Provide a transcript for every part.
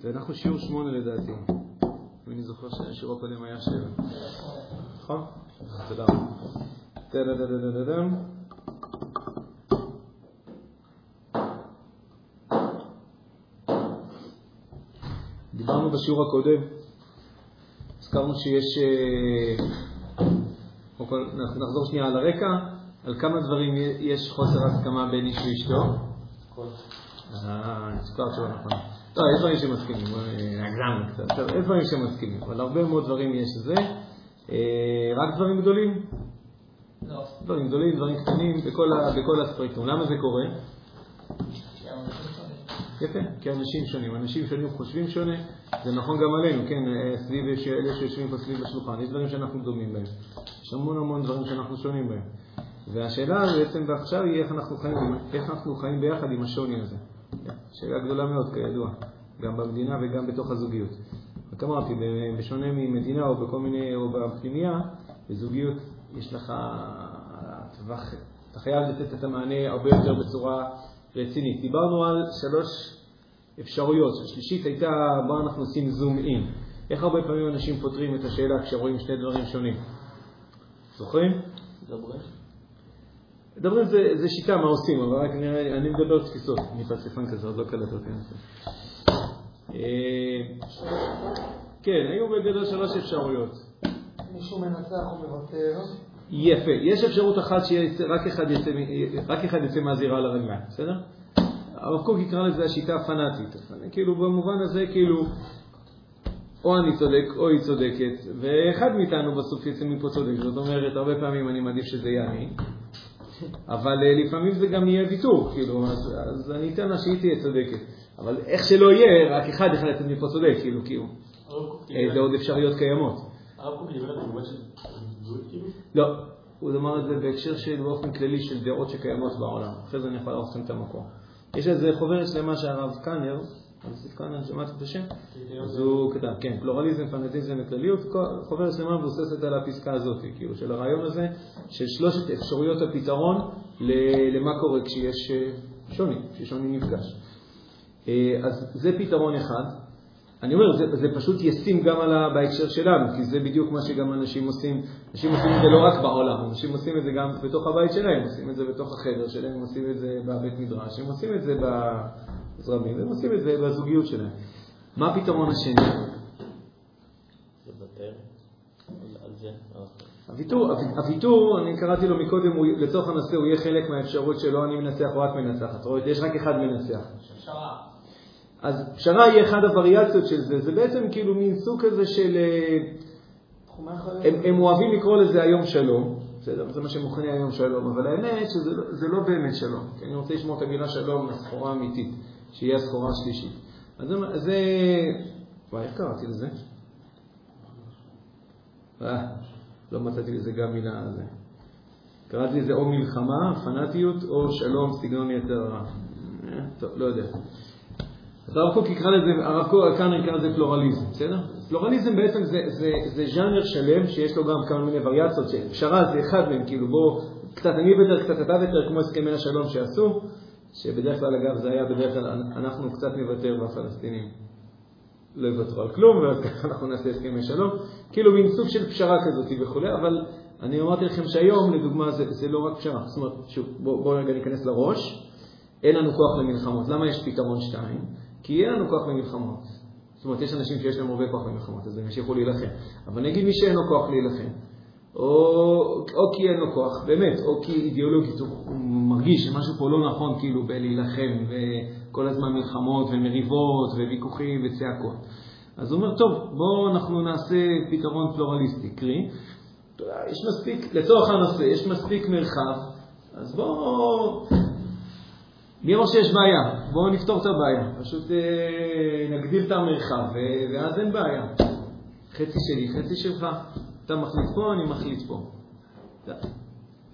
זה אנחנו שיעור שמונה לדעתי. אם אני זוכר שהשיעור הקודם היה שבע. נכון? תודה רבה. דיברנו בשיעור הקודם, הזכרנו שיש, אה, נחזור שנייה על הרקע, על כמה דברים יש חוסר הסכמה בין איש ואשתו. אה, נזכר שלא נכון. לא, יש דברים שמסכימים, הגזמנו קצת, יש דברים שמסכימים, אבל הרבה מאוד דברים יש לזה. אה, רק דברים גדולים? לא. דברים גדולים, דברים קטנים, בכל הספקטרום. למה זה קורה? יפה, כי אנשים שונים. אנשים שונים חושבים שונה, זה נכון גם עלינו, כן, סביב אלה שיושבים פה סביב השולחן. יש דברים שאנחנו דומים בהם. יש המון המון דברים שאנחנו שונים בהם. והשאלה בעצם ועכשיו היא איך אנחנו חיים, איך אנחנו חיים ביחד עם השוני הזה. שאלה גדולה מאוד, כידוע, גם במדינה וגם בתוך הזוגיות. רק אמרתי, בשונה ממדינה או בכל מיני, או בפנימייה, בזוגיות יש לך טווח, אתה חייב לתת את המענה הרבה יותר בצורה רצינית. דיברנו על שלוש אפשרויות. השלישית הייתה, מה אנחנו עושים זום אין. איך הרבה פעמים אנשים פותרים את השאלה כשרואים שני דברים שונים? זוכרים? מדברים. מדברים זה, זה שיטה, מה עושים, אבל רק נראה, אני מדבר תפיסות, אני פסיפן כזה, עוד לא קלט אותי. אה, כן, היו בגדול שלוש אפשרויות. מישהו מנצח או מוותר? יפה. יש אפשרות אחת שרק אחד יצא, רק אחד יצא מהזירה על הרגליים, בסדר? הרב קוק יקרא לזה השיטה הפנאטית. כאילו במובן הזה, כאילו, או אני צודק או היא צודקת, ואחד מאיתנו בסוף יצא מפה צודק. זאת אומרת, הרבה פעמים אני מעדיף שזה יהיה אני, אבל אה, לפעמים זה גם יהיה ויתור, כאילו, אז, אז אני אתן לה שהיא תהיה צודקת. אבל איך שלא יהיה, רק אחד יכול לצאת מפה צודק, כאילו, כאילו. זה עוד אפשרויות קיימות. כאילו? לא, הוא אמר את זה בהקשר של באופן כללי של דעות שקיימות בעולם. אחרי זה אני יכול להראות לכם את המקור. יש איזה חוברת שלמה שהרב קאנר, קאנר, שמעת את השם? אז הוא כתב, כן, פלורליזם, פנטיזם וכלליות, חוברת שלמה מבוססת על הפסקה הזאת, כאילו, של הרעיון הזה, של שלושת אפשרויות הפתרון למה קורה כשיש אה, שוני, כששוני נפגש. אה, אז זה פתרון אחד. אני אומר, זה, זה פשוט ישים גם על ה, בהקשר שלנו, כי זה בדיוק מה שגם אנשים עושים. אנשים עושים את זה לא רק בעולם, אנשים עושים את זה גם בתוך הבית שלהם, עושים את זה בתוך החדר שלהם, עושים את זה בבית מדרש, הם עושים את זה בזרמים, הם עושים את זה בזוגיות שלהם. מה הפתרון השני? הוויתור, הוויתור, אני קראתי לו מקודם, הוא, לצורך הנושא הוא יהיה חלק מהאפשרות שלא אני מנצח או את מנצחת. רואה, יש רק אחד מנצח. אז פשרה היא אחד הווריאציות של זה, זה בעצם כאילו מין סוג כזה של... אה, הם, הם אוהבים לקרוא לזה היום שלום, בסדר? זה מה שמוכנה היום שלום, אבל האמת שזה לא, לא באמת שלום, כי אני רוצה לשמור את המילה שלום לסחורה אמיתית, שיהיה הסחורה השלישית. אז זה... וואי, איך קראתי לזה? אה, לא מצאתי לזה גם מילה על זה. קראתי לזה או מלחמה, פנאטיות, או שלום, סגנון יתר רע. אה, טוב, לא יודע. אז הרב קוק יקרא לזה, הרב קוק כאן יקרא לזה פלורליזם, בסדר? פלורליזם בעצם זה, זה, זה ז'אנר שלם שיש לו גם כמה מיני וריאציות, פשרה זה אחד מהם, כאילו בוא, קצת אני אוותר, קצת אתה אוותר, כמו הסכמי השלום שעשו, שבדרך כלל אגב זה היה בדרך כלל, אנחנו קצת נוותר והפלסטינים לא יוותרו על כלום, ואז ככה אנחנו נעשה הסכמי שלום, כאילו מין סוג של פשרה כזאת וכולי, אבל אני אמרתי לכם שהיום, לדוגמה, זה, זה לא רק פשרה, זאת אומרת, שוב, בואו בוא רגע ניכנס לראש, אין לנו כוח למלחמות, למה יש פתרון שתיים? כי אין לנו כוח למלחמות. זאת אומרת, יש אנשים שיש להם הרבה כוח למלחמות, אז הם ימשיכו להילחם. אבל נגיד מי שאין לו כוח להילחם, או, או כי אין לו כוח, באמת, או כי אידיאולוגית הוא, מרגיש שמשהו פה לא נכון כאילו בלהילחם, וכל הזמן מלחמות ומריבות וויכוחים וצעקות. אז הוא אומר, טוב, בואו אנחנו נעשה פתרון פלורליסטי, קרי, יש מספיק, לצורך הנושא, יש מספיק מרחב, אז בואו מי אמר שיש בעיה? בואו נפתור את הבעיה. פשוט אה, נגדיל את המרחב, ואז אין בעיה. חצי שלי, חצי שלך. אתה מחליט פה, אני מחליט פה.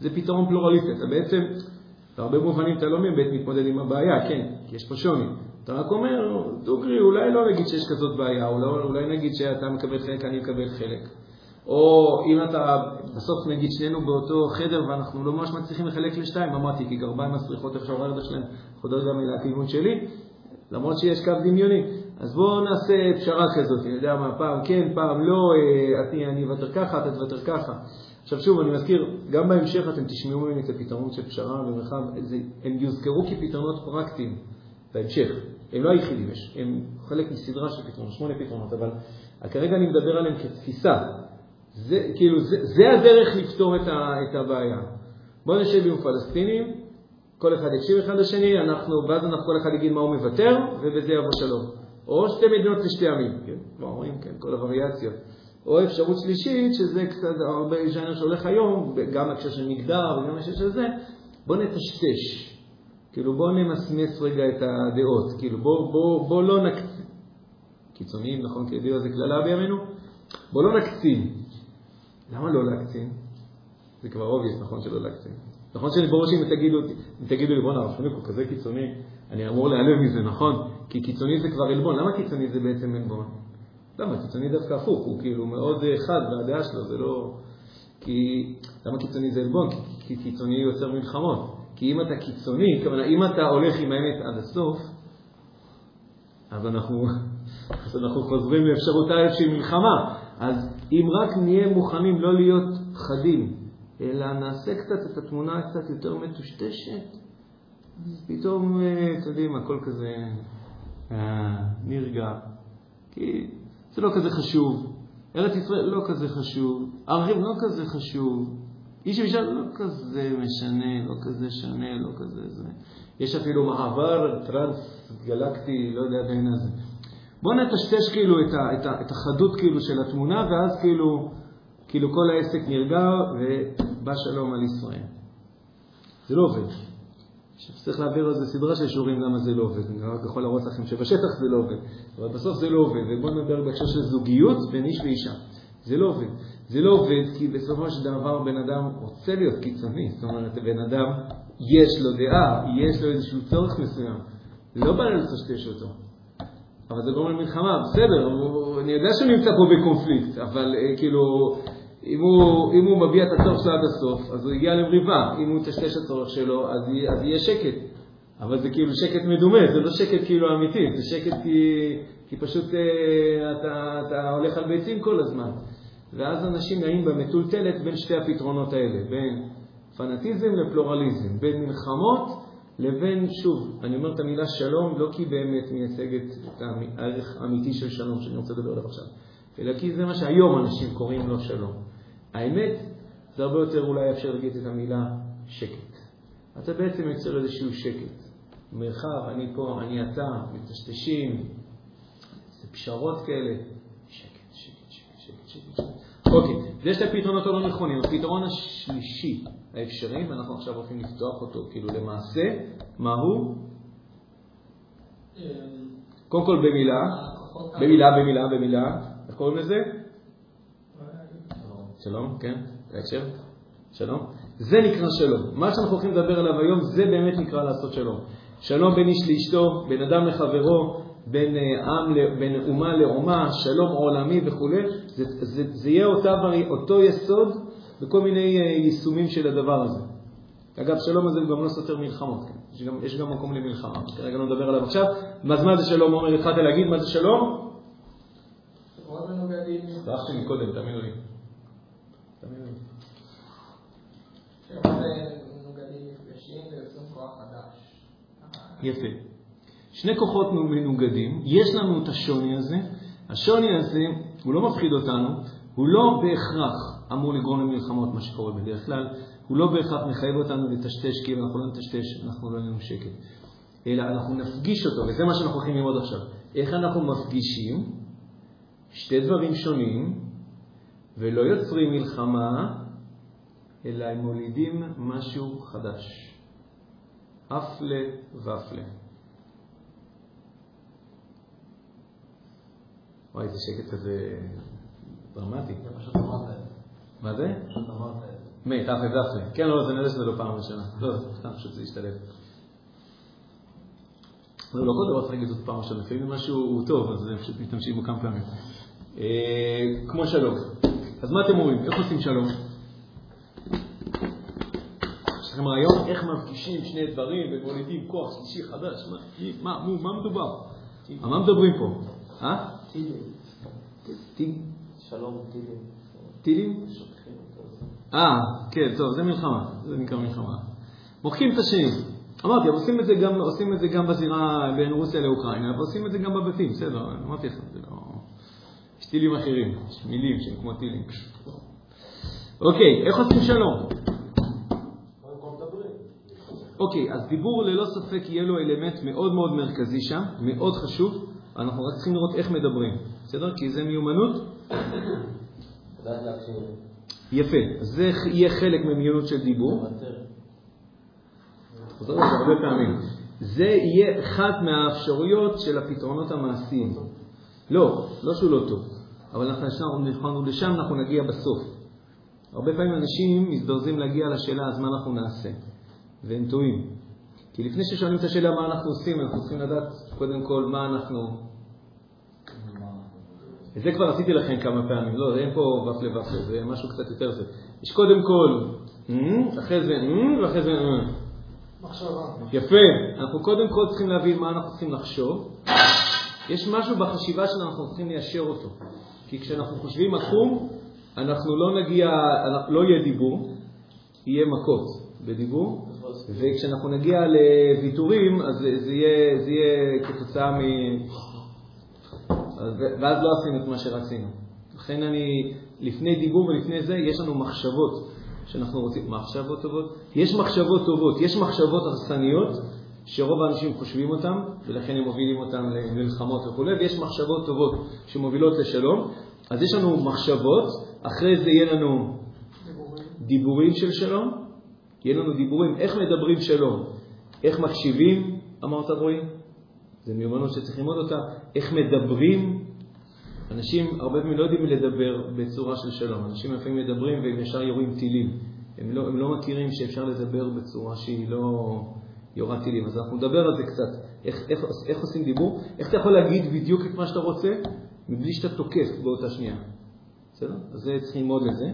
זה פתרון פלורליסטי. אתה בעצם, בהרבה מובנים אתה לא באמת מתמודד עם הבעיה, כן, כי יש פה שוני. אתה רק אומר, דוגרי, אולי לא נגיד שיש כזאת בעיה, אולי, אולי נגיד שאתה מקבל חלק, אני מקבל חלק. או אם אתה, בסוף נגיד שנינו באותו חדר ואנחנו לא ממש מצליחים לחלק לשתיים, אמרתי, כי גרביים מסריחות איך שהוורדה שלהם חודר גם לכיוון שלי, למרות שיש קו דמיוני. אז בואו נעשה פשרה כזאת, אני יודע מה, פעם כן, פעם לא, אה, אני, אוותר ככה, אתה תוותר ככה. עכשיו שוב, אני מזכיר, גם בהמשך אתם תשמעו ממני את הפתרון של פשרה ומרחב, הם יוזכרו כפתרונות פרקטיים בהמשך. הם לא היחידים, הם חלק מסדרה של פתרונות, שמונה פתרונות, אבל כרגע אני מדבר עליהם כתפיסה. זה, כאילו, זה, זה הדרך לפתור את, ה, את הבעיה. בואו נשב עם פלסטינים, כל אחד יקשיב אחד לשני, אנחנו, ואז אנחנו כל אחד יגיד מה הוא מוותר, ובזה יבוא שלום. או שתי מדינות לשתי עמים, כן, כמו אומרים, כן, כל הווריאציות. או אפשרות שלישית, שזה קצת הרבה ז'אנר שהולך היום, גם בהקשר של מגדר וגם בהקשר של זה, בואו נטשטש. כאילו בואו נמסמס רגע את הדעות, כאילו בואו בוא, בוא לא נקצין. קיצוניים, נכון, כי ידיעו זה קללה בימינו? בואו לא נקצין. למה לא להקצין? זה כבר obvious, נכון שלא להקצין. נכון שאני ברור שאם תגידו, תגידו לי, בואנה, הרב חנוך הוא כזה קיצוני, אני אמור להיעלב מזה, נכון? כי קיצוני זה כבר עלבון. למה קיצוני זה בעצם עלבון? למה? קיצוני דווקא הפוך, הוא כאילו מאוד חד והדעה שלו, זה לא... כי... למה קיצוני זה עלבון? כי קיצוני יוצר מלחמות. כי אם אתה קיצוני, כלומר, אם אתה הולך עם האמת עד הסוף, אז אנחנו, אז אנחנו חוזרים לאפשרותה של מלחמה. אז אם רק נהיה מוכנים לא להיות חדים, אלא נעשה קצת את התמונה קצת יותר מטושטשת, פתאום, אה, אתם יודעים, הכל כזה נרגע. כי זה לא כזה חשוב. ארץ ישראל לא כזה חשוב. ערכים לא כזה חשוב. איש ואישה לא כזה משנה, לא כזה שונה, לא כזה זה. יש אפילו מעבר טרנס-גלקטי, לא יודע בין הזה. בואו נטשטש כאילו את, ה, את, ה, את החדות כאילו של התמונה, ואז כאילו, כאילו כל העסק נרגע ובא שלום על ישראל. זה לא עובד. צריך להעביר על זה סדרה של שיעורים למה זה לא עובד. אני רק יכול להראות לכם שבשטח זה לא עובד, אבל בסוף זה לא עובד. ובואו נדבר בהקשר של זוגיות בין איש ואישה. זה לא עובד. זה לא עובד כי בסופו של דבר בן אדם רוצה להיות קיצוני. זאת אומרת, בן אדם, יש לו דעה, יש לו איזשהו צורך מסוים. לא בא לטשטש אותו. אבל זה גורם למלחמה, בסדר, אני יודע שהוא נמצא פה בקונפליקט, אבל אה, כאילו, אם הוא, אם הוא מביע את הצורך שלו עד הסוף, אז הוא הגיע למריבה. אם הוא יטשטש את הצורך שלו, אז, אז יהיה שקט. אבל זה כאילו שקט מדומה, זה לא שקט כאילו אמיתי, זה שקט כי, כי פשוט אה, אתה, אתה הולך על ביצים כל הזמן. ואז אנשים נעים במטולטלת בין שתי הפתרונות האלה, בין פנאטיזם לפלורליזם, בין מלחמות לבין, שוב, אני אומר את המילה שלום לא כי באמת מייצגת את הערך האמיתי של שלום שאני רוצה לדבר עליו עכשיו, אלא כי זה מה שהיום אנשים קוראים לו שלום. האמת, זה הרבה יותר אולי אפשר להגיד את המילה שקט. אתה בעצם יוצר איזשהו שקט. מרחב, אני פה, אני אתה, מטשטשים, זה פשרות כאלה. שקט, שקט, שקט, שקט, שקט. אוקיי, אז יש את הפתרונות הלא נכונים. הפתרון השלישי האפשרי, ואנחנו עכשיו הולכים לפתוח אותו כאילו למעשה, מה הוא? קודם כל במילה, במילה, במילה, במילה, איך קוראים לזה? שלום, כן, בהקשר? שלום. זה נקרא שלום. מה שאנחנו הולכים לדבר עליו היום, זה באמת נקרא לעשות שלום. שלום בין איש לאשתו, בין אדם לחברו, בין, אה, עם, בין אומה לאומה, שלום עולמי וכו', זה, זה, זה יהיה אותה, אותו יסוד בכל מיני אה, יישומים של הדבר הזה. אגב, שלום הזה הוא גם לא סותר מלחמות, כן? יש, גם, יש גם מקום למלחמה, כרגע לא נדבר עליו עכשיו. אז מה זה שלום, עומר? התחלת להגיד מה זה שלום? שכחתי מקודם, תאמינו לי. תאמינו לי. יפה. שני כוחות מנוגדים, יש לנו את השוני הזה, השוני הזה, הוא לא מפחיד אותנו, הוא לא בהכרח אמור לגרום למלחמות, מה שקורה בדרך כלל, הוא לא בהכרח מחייב אותנו לטשטש, כי אם אנחנו לא נטשטש, אנחנו לא נהיה שקט. אלא אנחנו נפגיש אותו, וזה מה שאנחנו הולכים ללמוד עכשיו. איך אנחנו מפגישים שתי דברים שונים, ולא יוצרים מלחמה, אלא הם מולידים משהו חדש. אפלה ואפלה. וואי, איזה שקט כזה דרמטי. זה פשוט אמרת את זה. מה זה? פשוט אמרת את זה. מי, תכל'ס דפנה. כן, לא, זה נראה שזה לא פעם ראשונה. לא, סתם פשוט זה השתלב. לא, לא כל דבר צריך להגיד זאת פעם ראשונה. לפעמים משהו טוב, אז פשוט משתמשים בו כמה פעמים. אה, כמו שלום. אז מה אתם אומרים? איך עושים שלום? יש לכם רעיון איך מפגישים שני דברים ומולידים כוח שלישי חדש? מה, מה, מה מדובר? על מה מדברים פה? אה? טילים. טיל- שלום, טילים. טילים? אה, כן, טוב, זה מלחמה, זה נקרא מלחמה. מוחקים את השני. אמרתי, עושים את זה גם, עושים את זה גם בזירה בין רוסיה לאוקראינה, ועושים את זה גם בבתים, בסדר, אמרתי לך, זה לא... יש טילים אחרים, יש מילים שהם כמו טילים. אוקיי, איך עושים שלום? אוקיי, אז דיבור ללא ספק יהיה לו אלמנט מאוד מאוד מרכזי שם, מאוד חשוב, אנחנו רק צריכים לראות איך מדברים, בסדר? כי זה מיומנות. יפה, זה יהיה חלק ממיונות של דיבור. זה. זה יהיה אחת מהאפשרויות של הפתרונות המעשיים. לא, לא שהוא לא טוב, אבל אנחנו נבחרנו לשם, אנחנו נגיע בסוף. הרבה פעמים אנשים מזדרזים להגיע לשאלה, אז מה אנחנו נעשה? והם טועים. כי לפני ששואלים את השאלה מה אנחנו עושים, אנחנו צריכים לדעת קודם כל מה אנחנו... את זה כבר עשיתי לכם כמה פעמים, לא, אין פה ופלה ופלה, זה משהו קצת יותר זה. יש קודם כל, "מ", אחרי זה, "מ", ואחרי זה, "מ". מחשבה. יפה. אנחנו קודם כל צריכים להבין מה אנחנו צריכים לחשוב. יש משהו בחשיבה שלנו, אנחנו צריכים ליישר אותו. כי כשאנחנו חושבים עקום, אנחנו לא נגיע, לא יהיה דיבור, יהיה מכות בדיבור, וכשאנחנו נגיע לוויתורים, אז זה, זה, יהיה, זה יהיה כתוצאה מ... אז- ואז לא עשינו את מה שרצינו. לכן אני, לפני דיבור ולפני זה, יש לנו מחשבות שאנחנו רוצים, מחשבות טובות? יש מחשבות טובות, יש מחשבות הרסניות, שרוב האנשים חושבים אותן, ולכן הם מובילים אותן למלחמות וכו', ויש מחשבות טובות שמובילות לשלום. אז יש לנו מחשבות, אחרי זה יהיה לנו דיבורים. דיבורים של שלום, יהיה לנו דיבורים, איך מדברים שלום, איך מקשיבים, אמרת רועי, זה מיומנות שצריך ללמוד אותה, איך מדברים, אנשים הרבה פעמים לא יודעים לדבר בצורה של שלום, אנשים לפעמים מדברים והם ישר יורים טילים, הם לא, הם לא מכירים שאפשר לדבר בצורה שהיא לא יורה טילים, אז אנחנו נדבר על זה קצת, איך, איך, איך עושים דיבור, איך אתה יכול להגיד בדיוק את מה שאתה רוצה, מבלי שאתה תוקף באותה שנייה. בסדר? אז צריך ללמוד את זה.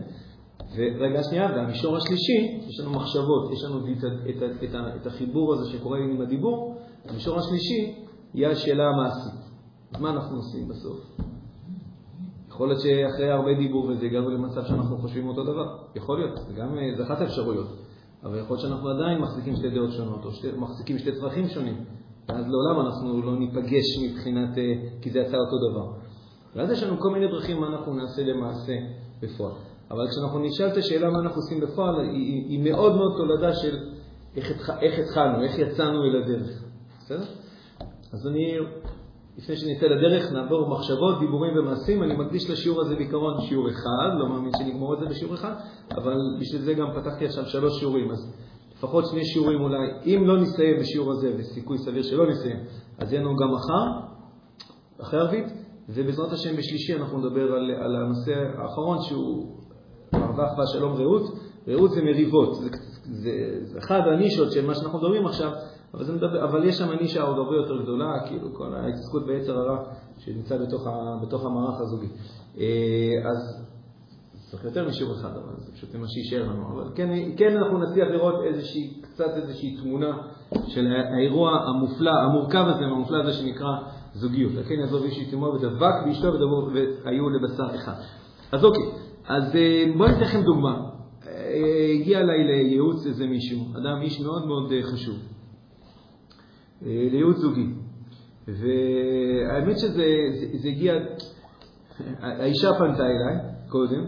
ורגע שנייה, והמישור השלישי, יש לנו מחשבות, יש לנו את, את, את, ה- את החיבור הזה שקורה עם הדיבור, המישור השלישי יהיה השאלה המעשית. מה אנחנו עושים בסוף? יכול להיות שאחרי הרבה דיבור וזה הגענו למצב שאנחנו חושבים אותו דבר. יכול להיות, זה גם, אה, זה אחת האפשרויות. אבל יכול להיות שאנחנו עדיין מחזיקים שתי דעות שונות, או שתי, מחזיקים שתי צרכים שונים. ואז לעולם אנחנו לא ניפגש מבחינת, אה, כי זה יצא אותו דבר. ואז יש לנו כל מיני דרכים מה אנחנו נעשה למעשה בפועל. אבל כשאנחנו נשאל את השאלה מה אנחנו עושים בפועל, היא, היא, מאוד מאוד תולדה של איך, איך התחלנו, איך יצאנו אל הדרך. בסדר? אז אני, לפני שנצא לדרך, נעבור מחשבות, דיבורים ומעשים. אני מקדיש לשיעור הזה בעיקרון שיעור אחד, לא מאמין שנגמור את זה בשיעור אחד, אבל בשביל זה גם פתחתי עכשיו שלוש שיעורים, אז לפחות שני שיעורים אולי. אם לא נסיים בשיעור הזה, וסיכוי סביר שלא נסיים, אז יהיה לנו גם מחר, אחרי ערבית, ובעזרת השם בשלישי אנחנו נדבר על, על הנושא האחרון שהוא מרווח והשלום רעות. רעות זה מריבות, זה, זה, זה אחד הנישות של מה שאנחנו מדברים עכשיו, אבל, זה מדבר, אבל יש שם נישה עוד הרבה יותר גדולה, כאילו כל ההתעסקות ביצר הרע שנמצא בתוך, ה, בתוך המערך הזוגי. אה, אז צריך יותר משיעור אחד, אבל זה פשוט מה שישאר לנו. אבל כן, כן אנחנו נצליח לראות איזושהי, קצת איזושהי תמונה של האירוע המופלא, המורכב הזה, המופלא הזה שנקרא זוגיות. לכן יעזוב איש איתמו ודבק באשתו והיו לבשר אחד. אז אוקיי, אז אה, בואו ניתן לכם דוגמה. אה, הגיע אליי לייעוץ איזה מישהו, אדם, איש מאוד מאוד אה, חשוב, לייעוץ זוגי. והאמת שזה זה, זה הגיע, האישה פנתה אליי קודם,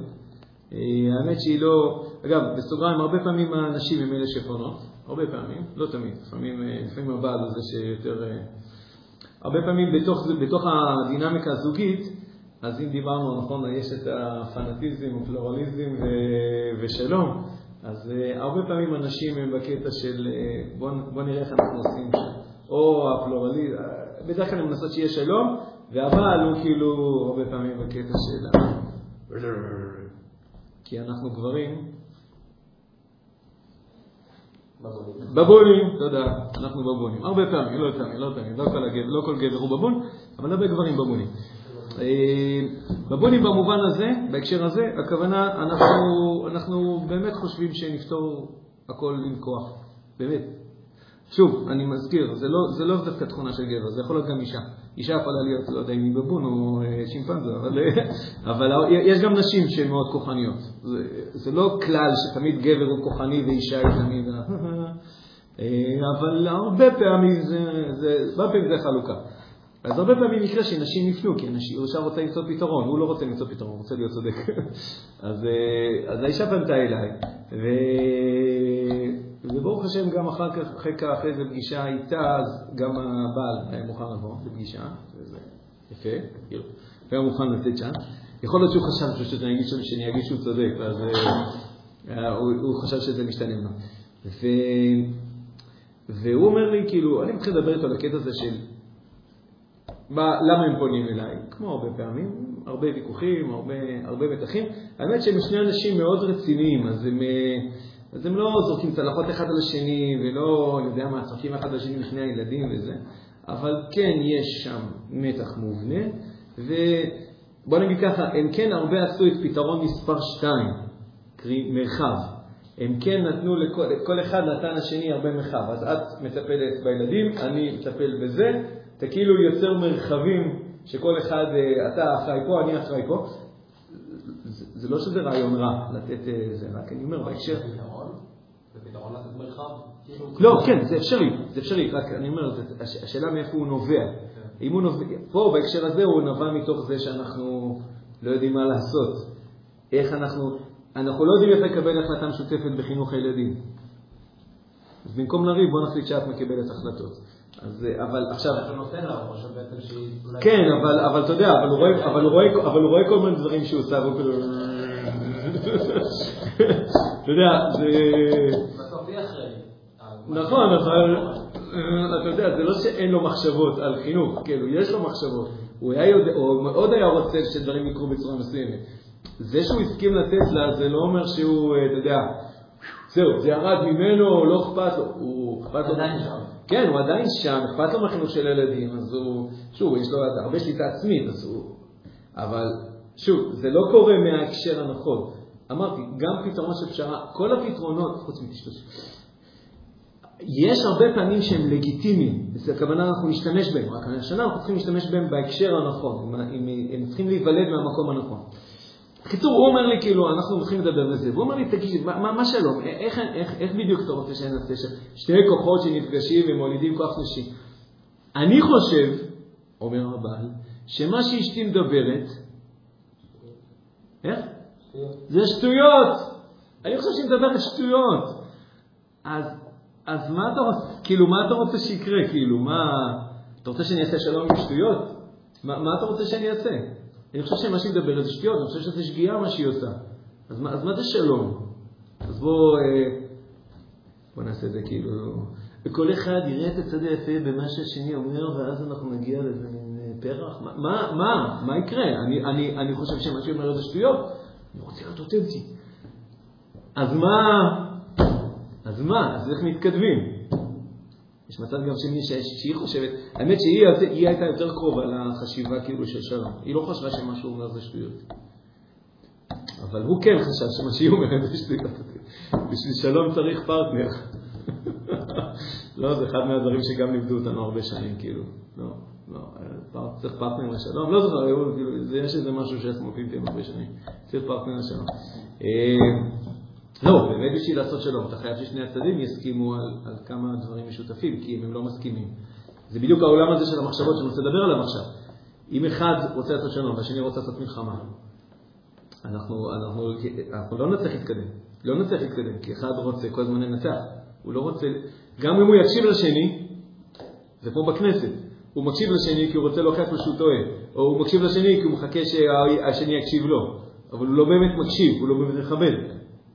האמת שהיא לא, אגב, בסוגריים, הרבה פעמים הנשים הם אלה שפונות, הרבה פעמים, לא תמיד, לפעמים, לפעמים הבעל הוא זה שיותר... הרבה פעמים בתוך, בתוך הדינמיקה הזוגית, אז אם דיברנו, נכון, יש את הפנאטיזם, הפלורליזם ו- ושלום, אז uh, הרבה פעמים אנשים הם בקטע של uh, בוא, בוא נראה איך אנחנו עושים שם. או הפלורליזם, בדרך כלל הם מנסות שיהיה שלום, והבעל הוא כאילו הרבה פעמים בקטע של... כי אנחנו גברים, בבונים. תודה, אנחנו בבונים. הרבה פעמים, לא תמיד, לא תמיד, לא לא כל גבר הוא בבון, אבל הרבה גברים בבונים. אה, בבונים במובן הזה, בהקשר הזה, הכוונה, אנחנו, אנחנו באמת חושבים שנפתור הכל עם כוח, באמת. שוב, אני מזכיר, זה לא, זה לא דווקא תכונה של גבר, זה יכול להיות גם אישה. אישה יכולה להיות, לא יודע אם היא בבון או אה, שימפנזה, אבל, אבל יש גם נשים שהן מאוד כוחניות. זה, זה לא כלל שתמיד גבר הוא כוחני ואישה היא תמיד... אה, אבל הרבה פעמים זה, זה, הרבה פעמים זה חלוקה. אז הרבה פעמים יקרה שנשים יפנו, כי האישה רוצה למצוא פתרון, הוא לא רוצה למצוא פתרון, הוא רוצה להיות צודק. אז, אז האישה פנתה אליי, ו... וברוך השם גם אחר כך, אחרי כך, אחרי איזה פגישה איתה, אז גם הבעל היה מוכן לבוא לפגישה, וזה יפה, כאילו, הוא היה מוכן לתת שם. יכול להיות שהוא חשב פשוט שאני אגיד שאני אגיד שהוא צודק, ואז אה, הוא, הוא חשב שזה משתנה ממנו. ו... והוא אומר לי, כאילו, אני מתחיל לדבר איתו על הקטע הזה של מה, למה הם פונים אליי, כמו הרבה פעמים, הרבה ויכוחים, הרבה, הרבה מתחים. האמת שהם שני אנשים מאוד רציניים, אז הם... אה, אז הם לא זורקים צלחות אחד על השני, ולא, אני יודע מה, צוחקים אחד על השני לפני הילדים וזה, אבל כן יש שם מתח מובנה, ובוא נגיד ככה, הם כן הרבה עשו את פתרון מספר 2, קרי מרחב. הם כן נתנו, לכל, כל אחד נתן לשני הרבה מרחב. אז את מטפלת בילדים, אני מטפל בזה, אתה כאילו יוצר מרחבים שכל אחד, אה, אתה אחראי פה, אני אחראי פה. זה, זה לא שזה רעיון רע לתת אה, זה, רק אני אומר בהקשר... זה פתרון לתת מרחב? כאילו, לא, כן, זה אפשרי, זה אפשרי, רק אני אומר, השאלה מאיפה הוא נובע. כן. אם הוא נובע, פה בהקשר הזה הוא נבע מתוך זה שאנחנו לא יודעים מה לעשות. איך אנחנו, אנחנו לא יודעים איך לקבל החלטה משותפת בחינוך הילדים. אז במקום לריב, בוא נחליט שאת מקבלת החלטות. אז, אבל עכשיו... אתה נותן לה, או שבעצם שהיא... כן, אבל, אתה יודע, אבל הוא רואה, אבל הוא כל מיני דברים שהוא עושה, והוא כאילו... אתה יודע, זה... בסוף היא אחראית. נכון, אבל אתה יודע, זה לא שאין לו מחשבות על חינוך, כאילו, יש לו מחשבות. הוא היה יודע, הוא מאוד היה רוצה שדברים יקרו בצורה מסוימת. זה שהוא הסכים לתת לה, זה לא אומר שהוא, אתה יודע, זהו, זה ירד ממנו, לא אכפת לו. הוא אכפת לו. עדיין שם. כן, הוא עדיין שם, אכפת לו מהחינוך של ילדים, אז הוא, שוב, יש לו הרבה שליטה עצמית, אז הוא... אבל, שוב, זה לא קורה מההקשר הנכון. אמרתי, גם פתרון של פשרה, כל הפתרונות, חוץ מטשטוש, יש הרבה פעמים שהם לגיטימיים, זו הכוונה אנחנו נשתמש בהם, רק השנה אנחנו צריכים להשתמש בהם בהקשר הנכון, הם, הם, הם צריכים להיוולד מהמקום הנכון. בקיצור, הוא אומר לי, כאילו, אנחנו הולכים לדבר בזה, והוא אומר לי, תגיד, מה, מה שלום, איך, איך, איך בדיוק אתה רוצה שנעשה שם? שתי כוחות שנפגשים ומולידים כוח נשי. אני חושב, אומר הבעל, שמה שאשתי מדברת, איך? זה שטויות. אני חושב שהיא מדברת שטויות. אז, אז מה אתה רוצה, כאילו, מה אתה רוצה שיקרה? כאילו, מה, אתה רוצה שאני אעשה שלום עם שטויות? מה, מה אתה רוצה שאני אעשה? אני חושב שמה שהיא מדברת זה שטויות, אני חושב שזה שגיאה מה שהיא עושה. אז מה, אז מה זה שלום? אז בוא, אה, בוא נעשה את זה כאילו, וכל אחד יראה את הצד היפה במה שהשני אומר, ואז אנחנו נגיע לאיזה מין פרח. מה, מה, מה, מה יקרה? אני, אני, אני חושב שמה שהיא אומרת זה שטויות. אני רוצה להיות אותנטי. אז מה, אז מה, אז איך מתקדמים? יש מצב גם שמי שהיא חושבת, האמת שהיא הייתה יותר קרובה לחשיבה כאילו של שלום. היא לא חשבה שמה שהוא אומר זה שטויות. אבל הוא כן חשב שמה שהיא אומרת זה שטויות. בשביל שלום צריך פרטנר. לא, זה אחד מהדברים שגם לימדו אותנו הרבה שנים, כאילו. לא, לא, צריך פרטנר לשלום. לא זוכר, יש איזה משהו שאנחנו מופיעים הרבה שנים. צריך פרטנר לשלום. לא, באמת בשביל לעשות שלום, אתה חייב ששני הצדדים יסכימו על, על כמה דברים משותפים, כי אם הם לא מסכימים. זה בדיוק העולם הזה של המחשבות שאני רוצה לדבר עליו עכשיו. אם אחד רוצה לעשות שלום והשני רוצה לעשות מלחמה, אנחנו, אנחנו, אנחנו לא נצליח להתקדם. לא נצליח להתקדם, כי אחד רוצה כל הזמן לנצח. הוא לא רוצה, גם אם הוא יקשיב לשני, זה כמו בכנסת, הוא מקשיב לשני כי הוא רוצה להוכיח לו שהוא טועה, או הוא מקשיב לשני כי הוא מחכה שהשני יקשיב לו, אבל הוא לא באמת מקשיב, הוא לא באמת מכבד.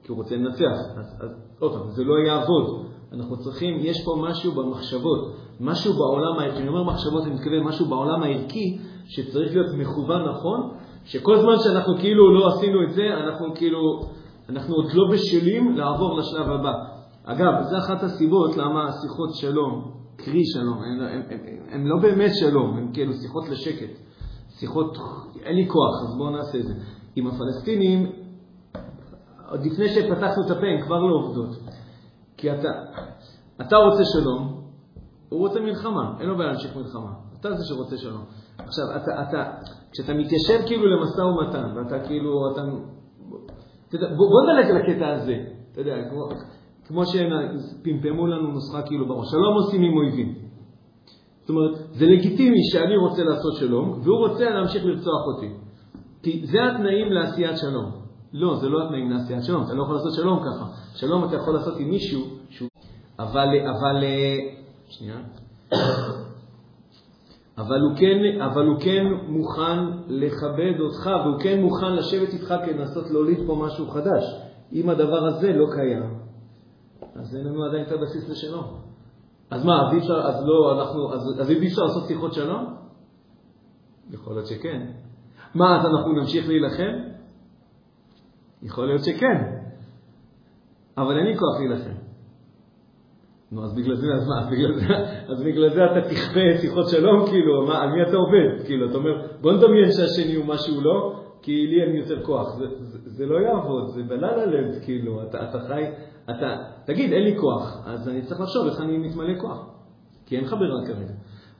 כי הוא רוצה לנצח. אז, אז עוד פעם, זה לא יעבוד. אנחנו צריכים, יש פה משהו במחשבות, משהו בעולם הערכי, כשאני אומר מחשבות אני מתכוון משהו בעולם הערכי שצריך להיות מכוון נכון, שכל זמן שאנחנו כאילו לא עשינו את זה, אנחנו כאילו, אנחנו עוד לא בשלים לעבור לשלב הבא. אגב, זו אחת הסיבות למה השיחות שלום, קרי שלום, הן לא באמת שלום, הן כאילו שיחות לשקט. שיחות, אין לי כוח, אז בואו נעשה את זה. עם הפלסטינים, עוד לפני שפתחנו את הפה, הן כבר לא עובדות. כי אתה, אתה רוצה שלום, הוא רוצה מלחמה, אין לו בעיה להמשיך מלחמה. אתה זה שרוצה שלום. עכשיו, אתה, אתה, כשאתה מתיישב כאילו למשא ומתן, ואתה כאילו, אתה... יודע, בוא, בוא נדלג לקטע הזה. אתה יודע, כמו, כמו שפמפמו לנו נוסחה כאילו בראש. שלום עושים עם אויבים. זאת אומרת, זה לגיטימי שאני רוצה לעשות שלום, והוא רוצה להמשיך לרצוח אותי. כי זה התנאים לעשיית שלום. לא, זה לא התנאים לעשיית שלום. אתה לא יכול לעשות שלום ככה. שלום אתה יכול לעשות עם מישהו שהוא... אבל, אבל, שנייה. אבל הוא, כן, אבל הוא כן מוכן לכבד אותך, והוא כן מוכן לשבת איתך כדי לנסות להוליד פה משהו חדש. אם הדבר הזה לא קיים, אז אין לנו עדיין את הבסיס לשלום. אז מה, אז אי אפשר, אז לא, אנחנו, אז אי אפשר לעשות שיחות שלום? יכול להיות שכן. מה, אז אנחנו נמשיך להילחם? יכול להיות שכן. אבל אין לי כוח להילחם. נו, אז בגלל זה, אז מה, בגלל זה, אז בגלל זה אתה תכפה שיחות שלום, כאילו, מה, על מי אתה עובד? כאילו, אתה אומר, בוא נדמיין שהשני הוא מה שהוא לא, כי לי אין יותר כוח. זה, זה, זה לא יעבוד, זה בלילה לב, כאילו, אתה, אתה חי, אתה, תגיד, אין לי כוח, אז אני צריך לחשוב איך אני מתמלא כוח, כי אין לך ברירה כרגע.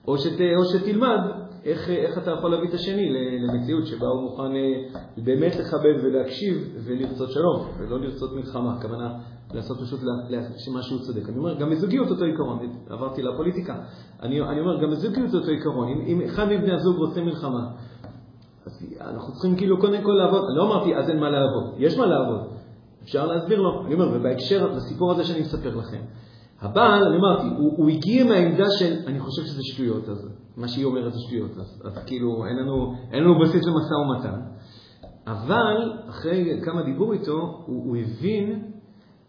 או, שת, או שתלמד איך, איך אתה יכול להביא את השני למציאות שבה הוא מוכן אה, באמת לכבד ולהקשיב ולרצות שלום, ולא לרצות מלחמה. הכוונה לעשות פשוט שמשהו צודק. אני אומר, גם בזוגיות אותו עיקרון, עברתי לפוליטיקה. אני, אני אומר, גם בזוגיות אותו עיקרון. אם, אם אחד מבני הזוג רוצה מלחמה, אז אנחנו צריכים כאילו קודם כל לעבוד. לא אמרתי, אז אין מה לעבוד. יש מה לעבוד. אפשר להסביר לו. אני אומר, ובהקשר לסיפור הזה שאני מספר לכם, הבעל, אני אמרתי, הוא, הוא הגיע מהעמדה של, אני חושב שזה שטויות, אז מה שהיא אומרת זה שטויות, אז, אז כאילו אין לנו, אין לנו בסיס למשא ומתן. אבל אחרי כמה דיבור איתו, הוא, הוא הבין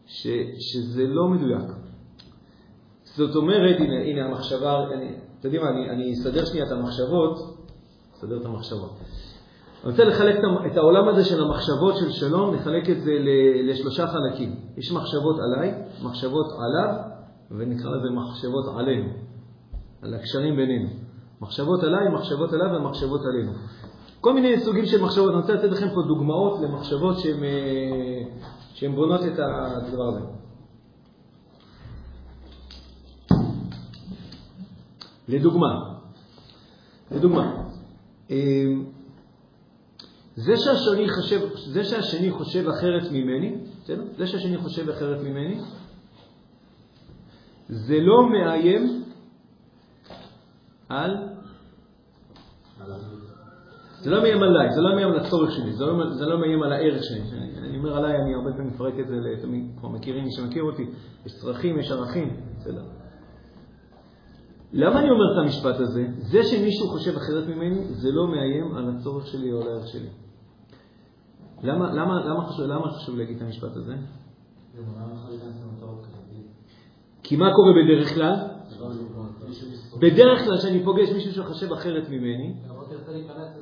ש, שזה לא מדויק. זאת אומרת, הנה, הנה המחשבה, אני, אתם יודעים מה, אני, אני אסדר שנייה את המחשבות, אסדר את המחשבות. אני רוצה לחלק את העולם הזה של המחשבות של שלום, נחלק את זה לשלושה חלקים. יש מחשבות עליי, מחשבות עליו, ונקרא לזה מחשבות עלינו, על הקשרים בינינו. מחשבות עליי, מחשבות עליו ומחשבות עלינו. כל מיני סוגים של מחשבות. אני רוצה לתת לכם פה דוגמאות למחשבות שהן שהן בונות את הדבר הזה. לדוגמה, לדוגמה, אמ, זה שהשני חושב, זה שהשני חושב אחרת ממני, בסדר? זה שהשני חושב אחרת ממני, זה לא מאיים על... זה לא מאיים עליי, זה לא מאיים על הצורך שלי, זה לא, לא מאיים על הערך שלי. אני אומר עליי, אני הרבה פעמים מפרק את זה, לתמיד, כבר מכירים מי שמכיר אותי, יש צרכים, יש ערכים, בסדר. למה אני אומר את המשפט הזה? זה שמישהו חושב אחרת ממני, זה לא מאיים על הצורך שלי או על הערך שלי. למה חשוב להגיד את המשפט הזה? כי מה קורה בדרך כלל? בדרך כלל כשאני פוגש מישהו שחושב אחרת ממני,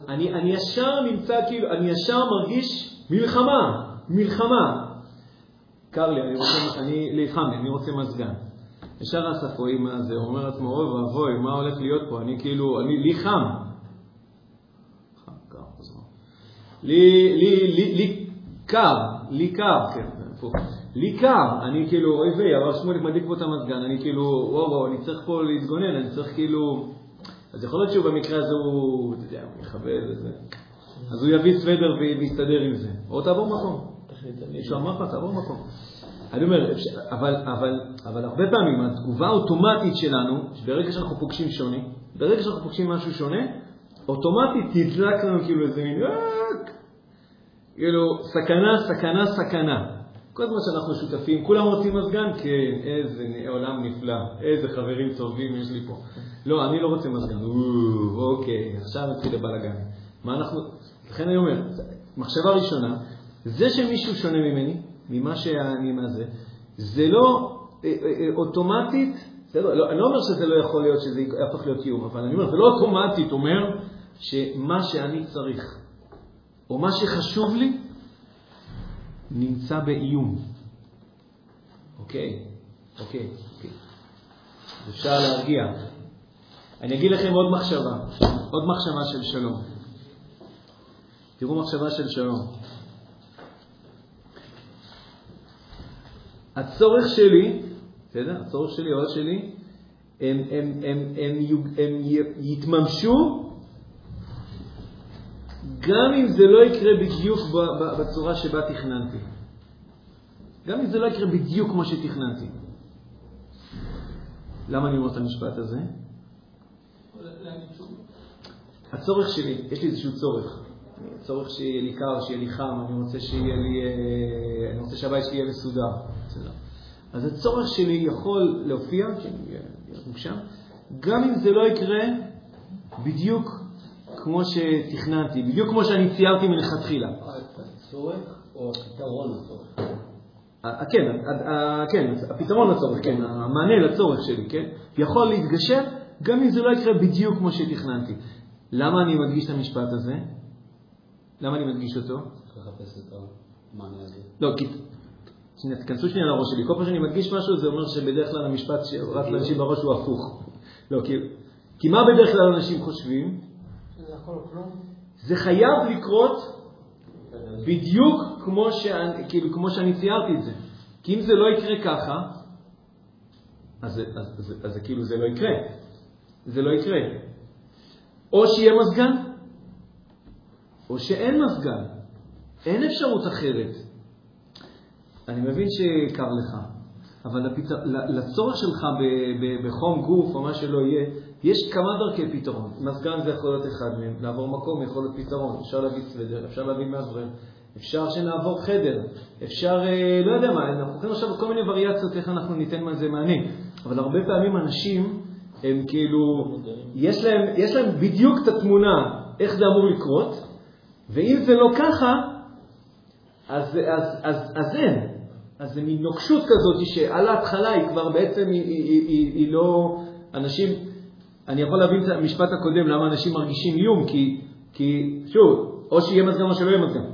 אני, אני ישר נמצא כאילו, אני ישר מרגיש מלחמה, מלחמה. קר לי, אני רוצה, אני, להתחמם, אני רוצה מזגן. ישר הספואי מה זה, אומר לעצמו, אוי ואבוי, מה הולך להיות פה? אני כאילו, אני, לי חם. לי, לי, לי, לי קר, לי קר, כן, הפוך. לי קר, אני כאילו, אוי ויי, הרב שמוליק מדליק פה את המזגן, אני כאילו, וואו וואו, אני צריך פה להתגונן, אני צריך כאילו... אז יכול להיות שהוא במקרה הזה הוא, אתה יודע, הוא מכבד וזה. אז הוא יביא סוודר ויסתדר עם זה. או תעבור מקום. מישהו אמר לך, תעבור מקום. אני אומר, אבל, אבל, אבל הרבה פעמים התגובה האוטומטית שלנו, ברגע שאנחנו פוגשים שונה, ברגע שאנחנו פוגשים משהו שונה, אוטומטית תדלק לנו כאילו איזה מין, כאילו, סכנה, סכנה, סכנה. כל הזמן שאנחנו שותפים, כולם רוצים מזגן? כן, איזה עולם נפלא, איזה חברים טובים יש לי פה. לא, אני לא רוצה מזגן. אוקיי, עכשיו נתחיל לבלאגן. מה אנחנו... לכן אני אומר, מחשבה ראשונה, זה שמישהו שונה ממני, ממה שאני מה זה, זה לא אה, אה, אה, אוטומטית, בסדר? לא, אני לא אומר שזה לא יכול להיות שזה יהפוך להיות קיום, אבל אני אומר, זה לא אוטומטית אומר שמה שאני צריך, או מה שחשוב לי, נמצא באיום. אוקיי, אוקיי, אוקיי. אפשר להרגיע. אני אגיד לכם עוד מחשבה, עוד מחשבה של שלום. תראו מחשבה של שלום. הצורך שלי, בסדר? הצורך שלי, או שלי, הם, הם, הם, הם, יוג- הם י- יתממשו גם אם זה לא יקרה בדיוק בצורה שבה תכננתי. גם אם זה לא יקרה בדיוק כמו שתכננתי. למה אני אומר את המשפט הזה? הצורך שלי, יש לי איזשהו צורך. צורך שיהיה לי קר, שיהיה לי חם, אני רוצה שיהיה לי, אה, אני רוצה שהבית שלי יהיה מסודר. אז הצורך שלי יכול להופיע, להיות מוגשם, גם אם זה לא יקרה בדיוק כמו שתכננתי, בדיוק כמו שאני ציירתי מלכתחילה. הצורך או הפתרון לצורך? כן, כן, הפתרון לצורך, כן, המענה לצורך שלי, כן, יכול להתגשם גם אם זה לא יקרה בדיוק כמו שתכננתי. למה אני מדגיש את המשפט הזה? למה אני מדגיש אותו? לחפש את המענה הזה. לא, כי... שנייה, תכנסו שנייה לראש שלי. כל פעם שאני מדגיש משהו, זה אומר שבדרך כלל המשפט שרץ לאנשים בראש הוא הפוך. לא, כי... כי מה בדרך כלל אנשים חושבים? כלום. זה חייב לקרות בדיוק כמו, שאני, כאילו, כמו שאני ציירתי את זה. כי אם זה לא יקרה ככה, אז, אז, אז, אז, זה כאילו זה לא יקרה. זה לא יקרה. או שיהיה מזגן, או שאין מזגן. אין אפשרות אחרת. אני מבין שקר לך, אבל לפת... לצורך שלך ב- ב- בחום גוף או מה שלא יהיה, יש כמה דרכי פתרון. מזגן זה יכול להיות אחד מהם, לעבור מקום יכול להיות פתרון. אפשר להביא סוודר, אפשר להביא מאוורר, אפשר שנעבור חדר, אפשר, אה, לא יודע מה, אנחנו יכולים עכשיו כל מיני וריאציות איך אנחנו ניתן לזה מענה. אבל הרבה פעמים אנשים, הם כאילו, יש להם, יש להם בדיוק את התמונה איך זה אמור לקרות, ואם זה לא ככה, אז, אז, אז, אז אין. אז זה מין נוקשות כזאת שעל ההתחלה היא כבר בעצם, היא, היא, היא, היא, היא לא... אנשים... אני יכול להבין את המשפט הקודם, למה אנשים מרגישים איום, כי, כי שוב, או שיהיה מזגן או שלא יהיה מזגן.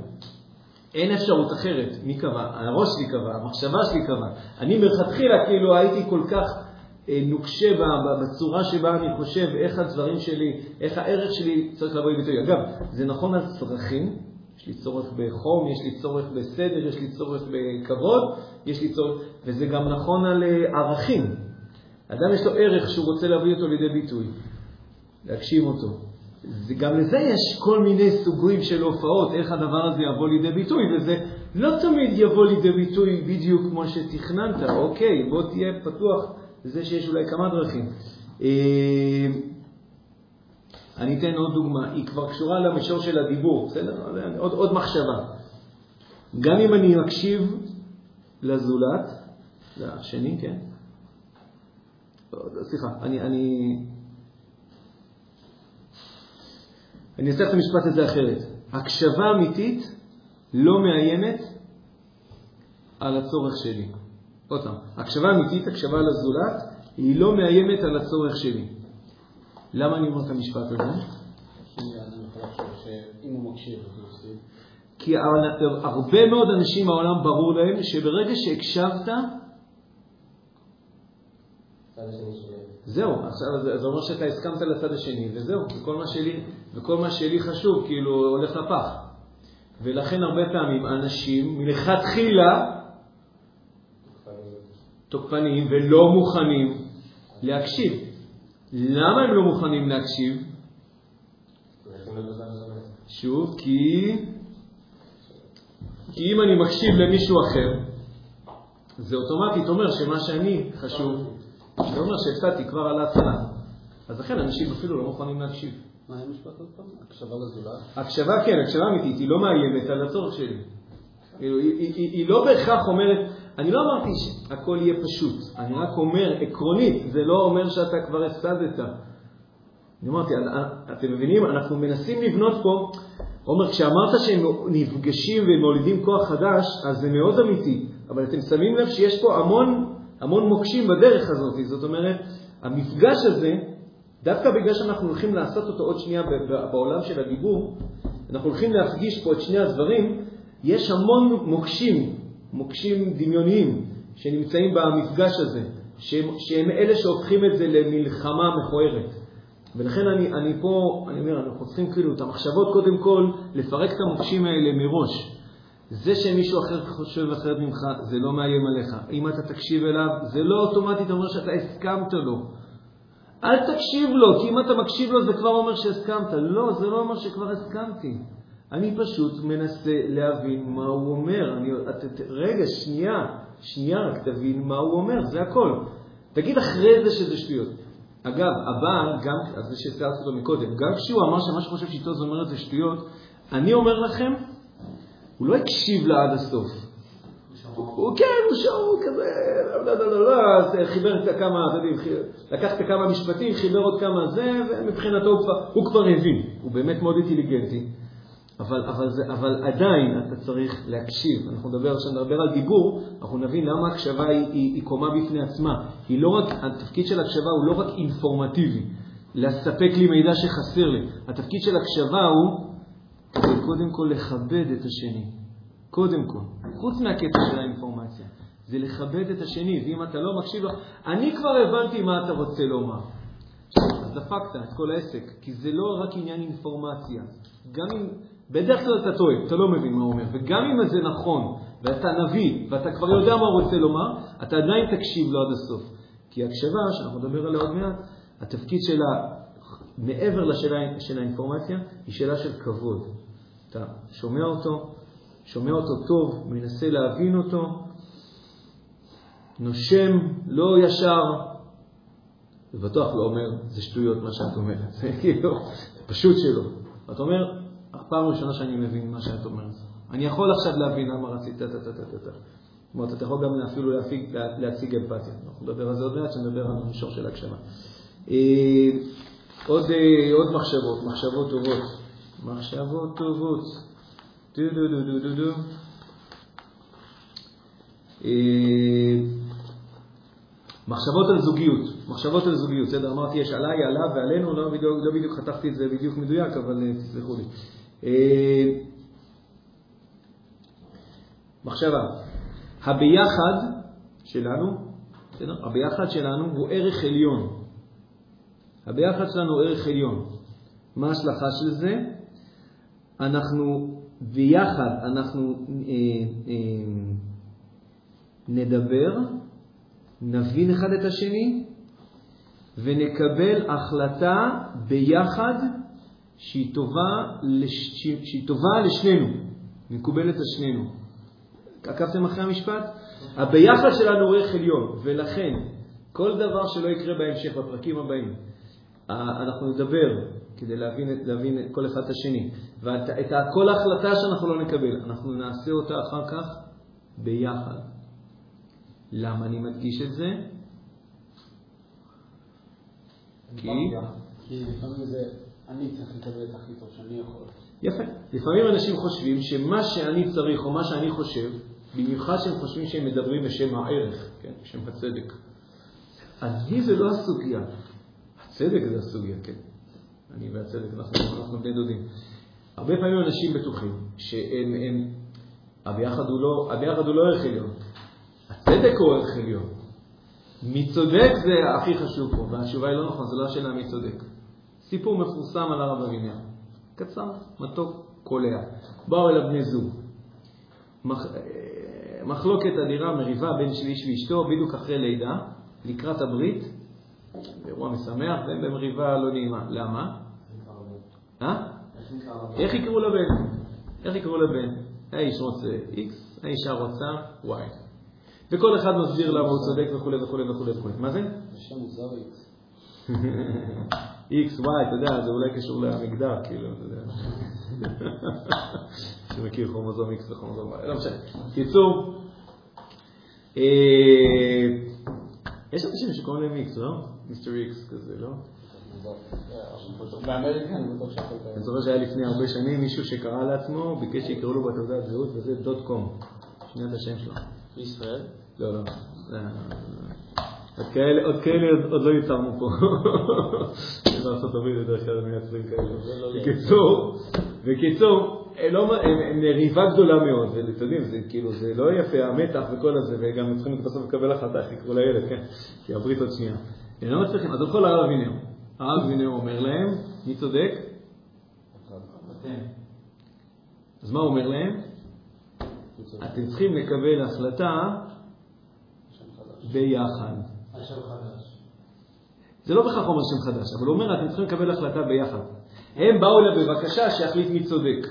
אין אפשרות אחרת. מי קבע? הראש שלי קבע, המחשבה שלי קבעה. אני מלכתחילה כאילו הייתי כל כך אה, נוקשה ב- ב- בצורה שבה אני חושב איך הדברים שלי, איך הערך שלי צריך לבוא לידי ביטוי. אגב, זה נכון על צרכים, יש לי צורך בחום, יש לי צורך בסדר, יש לי צורך בכבוד, יש לי צורך, וזה גם נכון על אה, ערכים. אדם יש לו ערך שהוא רוצה להביא אותו לידי ביטוי, להגשים אותו. גם לזה יש כל מיני סוגים של הופעות, איך הדבר הזה יבוא לידי ביטוי, וזה לא תמיד יבוא לידי ביטוי בדיוק כמו שתכננת, אוקיי, בוא תהיה פתוח לזה שיש אולי כמה דרכים. אה, אני אתן עוד דוגמה, היא כבר קשורה למישור של הדיבור, בסדר? עוד, עוד מחשבה. גם אם אני מקשיב לזולת, לשני, כן? סליחה, אני, אני, אני אעשה את המשפט הזה אחרת. הקשבה אמיתית לא מאיימת על הצורך שלי. עוד פעם, הקשבה אמיתית, הקשבה לזולת, היא לא מאיימת על הצורך שלי. למה אני אומר את המשפט הזה? כי הרבה מאוד אנשים בעולם ברור להם שברגע שהקשבת. זהו, עכשיו זה, אומר שאתה הסכמת לצד השני, וזהו, וכל מה שלי, וכל מה שלי חשוב, כאילו, הולך לפח. ולכן הרבה פעמים אנשים מלכתחילה תוקפניים ולא מוכנים להקשיב. למה הם לא מוכנים להקשיב? שוב, כי... כי אם אני מקשיב למישהו אחר, זה אוטומטית אומר שמה שאני חשוב, זה אומר שהפסדתי כבר על ההתחלה. אז לכן אנשים אפילו לא מוכנים להקשיב. מה היה המשפט עוד פעם? הקשבה לזולת? הקשבה, כן, הקשבה אמיתית, היא לא מאיימת על הצורך שלי. כאילו, היא לא בהכרח אומרת, אני לא אמרתי שהכל יהיה פשוט, אני רק אומר, עקרונית, זה לא אומר שאתה כבר הפסדת. אני אמרתי, אתם מבינים? אנחנו מנסים לבנות פה, עומר, כשאמרת שהם נפגשים ומולידים כוח חדש, אז זה מאוד אמיתי, אבל אתם שמים לב שיש פה המון, המון מוקשים בדרך הזאת. זאת אומרת, המפגש הזה, דווקא בגלל שאנחנו הולכים לעשות אותו עוד שנייה בעולם של הדיבור, אנחנו הולכים להפגיש פה את שני הדברים, יש המון מוקשים, מוקשים דמיוניים, שנמצאים במפגש הזה, שהם, שהם אלה שהופכים את זה למלחמה מכוערת. ולכן אני, אני פה, אני אומר, אנחנו צריכים כאילו את המחשבות קודם כל, לפרק את המוקשים האלה מראש. זה שמישהו אחר חושב אחרת ממך, זה לא מאיים עליך. אם אתה תקשיב אליו, זה לא אוטומטית אומר שאתה הסכמת לו. אל תקשיב לו, כי אם אתה מקשיב לו זה כבר אומר שהסכמת. לא, זה לא אומר שכבר הסכמתי. אני פשוט מנסה להבין מה הוא אומר. אני, את, את, רגע, שנייה, שנייה, רק תבין מה הוא אומר, זה הכל. תגיד אחרי זה שזה שטויות. אגב, הבעל, גם, אז זה שהזכרתי אותו מקודם, גם כשהוא אמר שמה שחושב שאיתו זה אומרת זה שטויות, אני אומר לכם, הוא לא הקשיב לה עד הסוף. הוא כן, הוא הוא כזה, לא, לא, לא, לא, אז חיבר את כמה, אתם יודעים, לקח את כמה משפטים, חיבר עוד כמה זה, ומבחינתו הוא כבר, הוא כבר הבין, הוא באמת מאוד אינטליגנטי. אבל, אבל, זה, אבל עדיין אתה צריך להקשיב. אנחנו נדבר, כשנדבר על דיבור, אנחנו נבין למה הקשבה היא, היא, היא קומה בפני עצמה. היא לא רק, התפקיד של הקשבה הוא לא רק אינפורמטיבי, לספק לי מידע שחסר לי. התפקיד של הקשבה הוא קודם כל לכבד את השני. קודם כל, חוץ מהקטע של האינפורמציה. זה לכבד את השני, ואם אתה לא מקשיב לו, אני כבר הבנתי מה אתה רוצה לומר. אז דפקת את כל העסק, כי זה לא רק עניין אינפורמציה. גם אם, בדרך כלל אתה טועה, אתה לא מבין מה הוא אומר, וגם אם זה נכון, ואתה נביא, ואתה כבר יודע מה הוא רוצה לומר, אתה עדיין תקשיב לו עד הסוף. כי הקשבה, שאנחנו נדבר עליה עוד מעט, התפקיד שלה, מעבר לשאלה של האינפורמציה, היא שאלה של כבוד. אתה שומע אותו, שומע אותו טוב, מנסה להבין אותו, נושם, לא ישר, ובטוח לא אומר, זה שטויות מה שאת אומרת, זה כאילו, פשוט שלא. אתה אומר, פעם ראשונה שאני מבין מה שאת אומרת. אני יכול עכשיו להבין למה רצית, טה-טה-טה-טה. זאת אומרת, אתה יכול גם אפילו להפיק, להציג אמפתיה. אנחנו נדבר על זה עוד מעט, שנדבר על המישור של הקשבה. אה, עוד, אה, עוד מחשבות, מחשבות טובות. מחשבות טובות. דו דו דו דו דו דו. אה, מחשבות על זוגיות, מחשבות על זוגיות, בסדר? אמרתי יש עליי, עליו ועלינו, לא בדיוק, לא בדיוק חתכתי את זה בדיוק מדויק, אבל uh, תסלחו לי. Uh, מחשבה, הביחד שלנו, בסדר? הביחד שלנו הוא ערך עליון. הביחד שלנו הוא ערך עליון. מה ההשלכה של זה? אנחנו ביחד, אנחנו אה, אה, נדבר נבין אחד את השני ונקבל החלטה ביחד שהיא טובה, לש... שהיא טובה לשנינו, מקובלת על שנינו. עקבתם אחרי המשפט? הביחד שלנו ערך עליון, ולכן כל דבר שלא יקרה בהמשך, בפרקים הבאים, אנחנו נדבר כדי להבין, להבין כל אחד את השני. ואת כל ההחלטה שאנחנו לא נקבל, אנחנו נעשה אותה אחר כך ביחד. למה אני מדגיש את זה? כי? כי לפעמים זה, אני צריך לקבל את הכי טוב שאני יכול. יפה. לפעמים אנשים חושבים שמה שאני צריך או מה שאני חושב, במיוחד שהם חושבים שהם מדברים בשם הערך, כן, בשם הצדק. אני זה לא הסוגיה. הצדק זה הסוגיה, כן. אני והצדק, אנחנו, אנחנו בני דודים. הרבה פעמים אנשים בטוחים שהם, הם, הביחד הוא לא, הביחד הוא לא ערך עליון. הצדק הוא ערך עליון. מי צודק זה הכי חשוב פה, והתשובה היא לא נכון, זו לא השאלה מי צודק. סיפור מפורסם על הרב אבינר. קצר, מתוק, קולע. באו אליו בני זוג. מח... אה, מחלוקת אדירה, מריבה בין שליש ואשתו, בדיוק אחרי לידה, לקראת הברית, אירוע משמח, והם במריבה לא נעימה. למה? אה? איך יקראו לבן? איך יקראו לבן? האיש רוצה X, האישה רוצה Y. וכל אחד מסביר למה הוא צודק וכו' וכו' וכו' וכו'. מה זה? השם מוזר איקס. איקס, וואי, אתה יודע, זה אולי קשור למגדר, כאילו, אתה יודע. שמכיר כרומוזום איקס וכרומוזום וואי, לא משנה. קיצור, אה, יש אנשים שקוראים להם איקס, לא? מיסטר איקס כזה, לא? אני זוכר שהיה לפני הרבה שנים מישהו שקרא לעצמו, ביקש שיקראו לו בתעודת זהות, וזה דוט קום. שנייה את השם שלו. בישראל? לא, לא. עוד כאלה עוד לא ייצרנו פה. בארצות הברית בדרך כלל מייצרים כאלה. בקיצור, בקיצור, הם מריבה גדולה מאוד, ואתם יודעים, זה כאילו, זה לא יפה, המתח וכל הזה, וגם צריכים בסוף לקבל החלטה איך יקראו לילד, כן? כי הברית עוד שנייה. הם לא מצליחים, אז הלכו לרב אבינר. הרב אבינר אומר להם, מי צודק? אז מה הוא אומר להם? אתם צריכים לקבל החלטה ביחד. זה לא בהכרח אומר שם חדש, אבל הוא אומר, אתם צריכים לקבל החלטה ביחד. הם באו אליו בבקשה שיחליט מי צודק.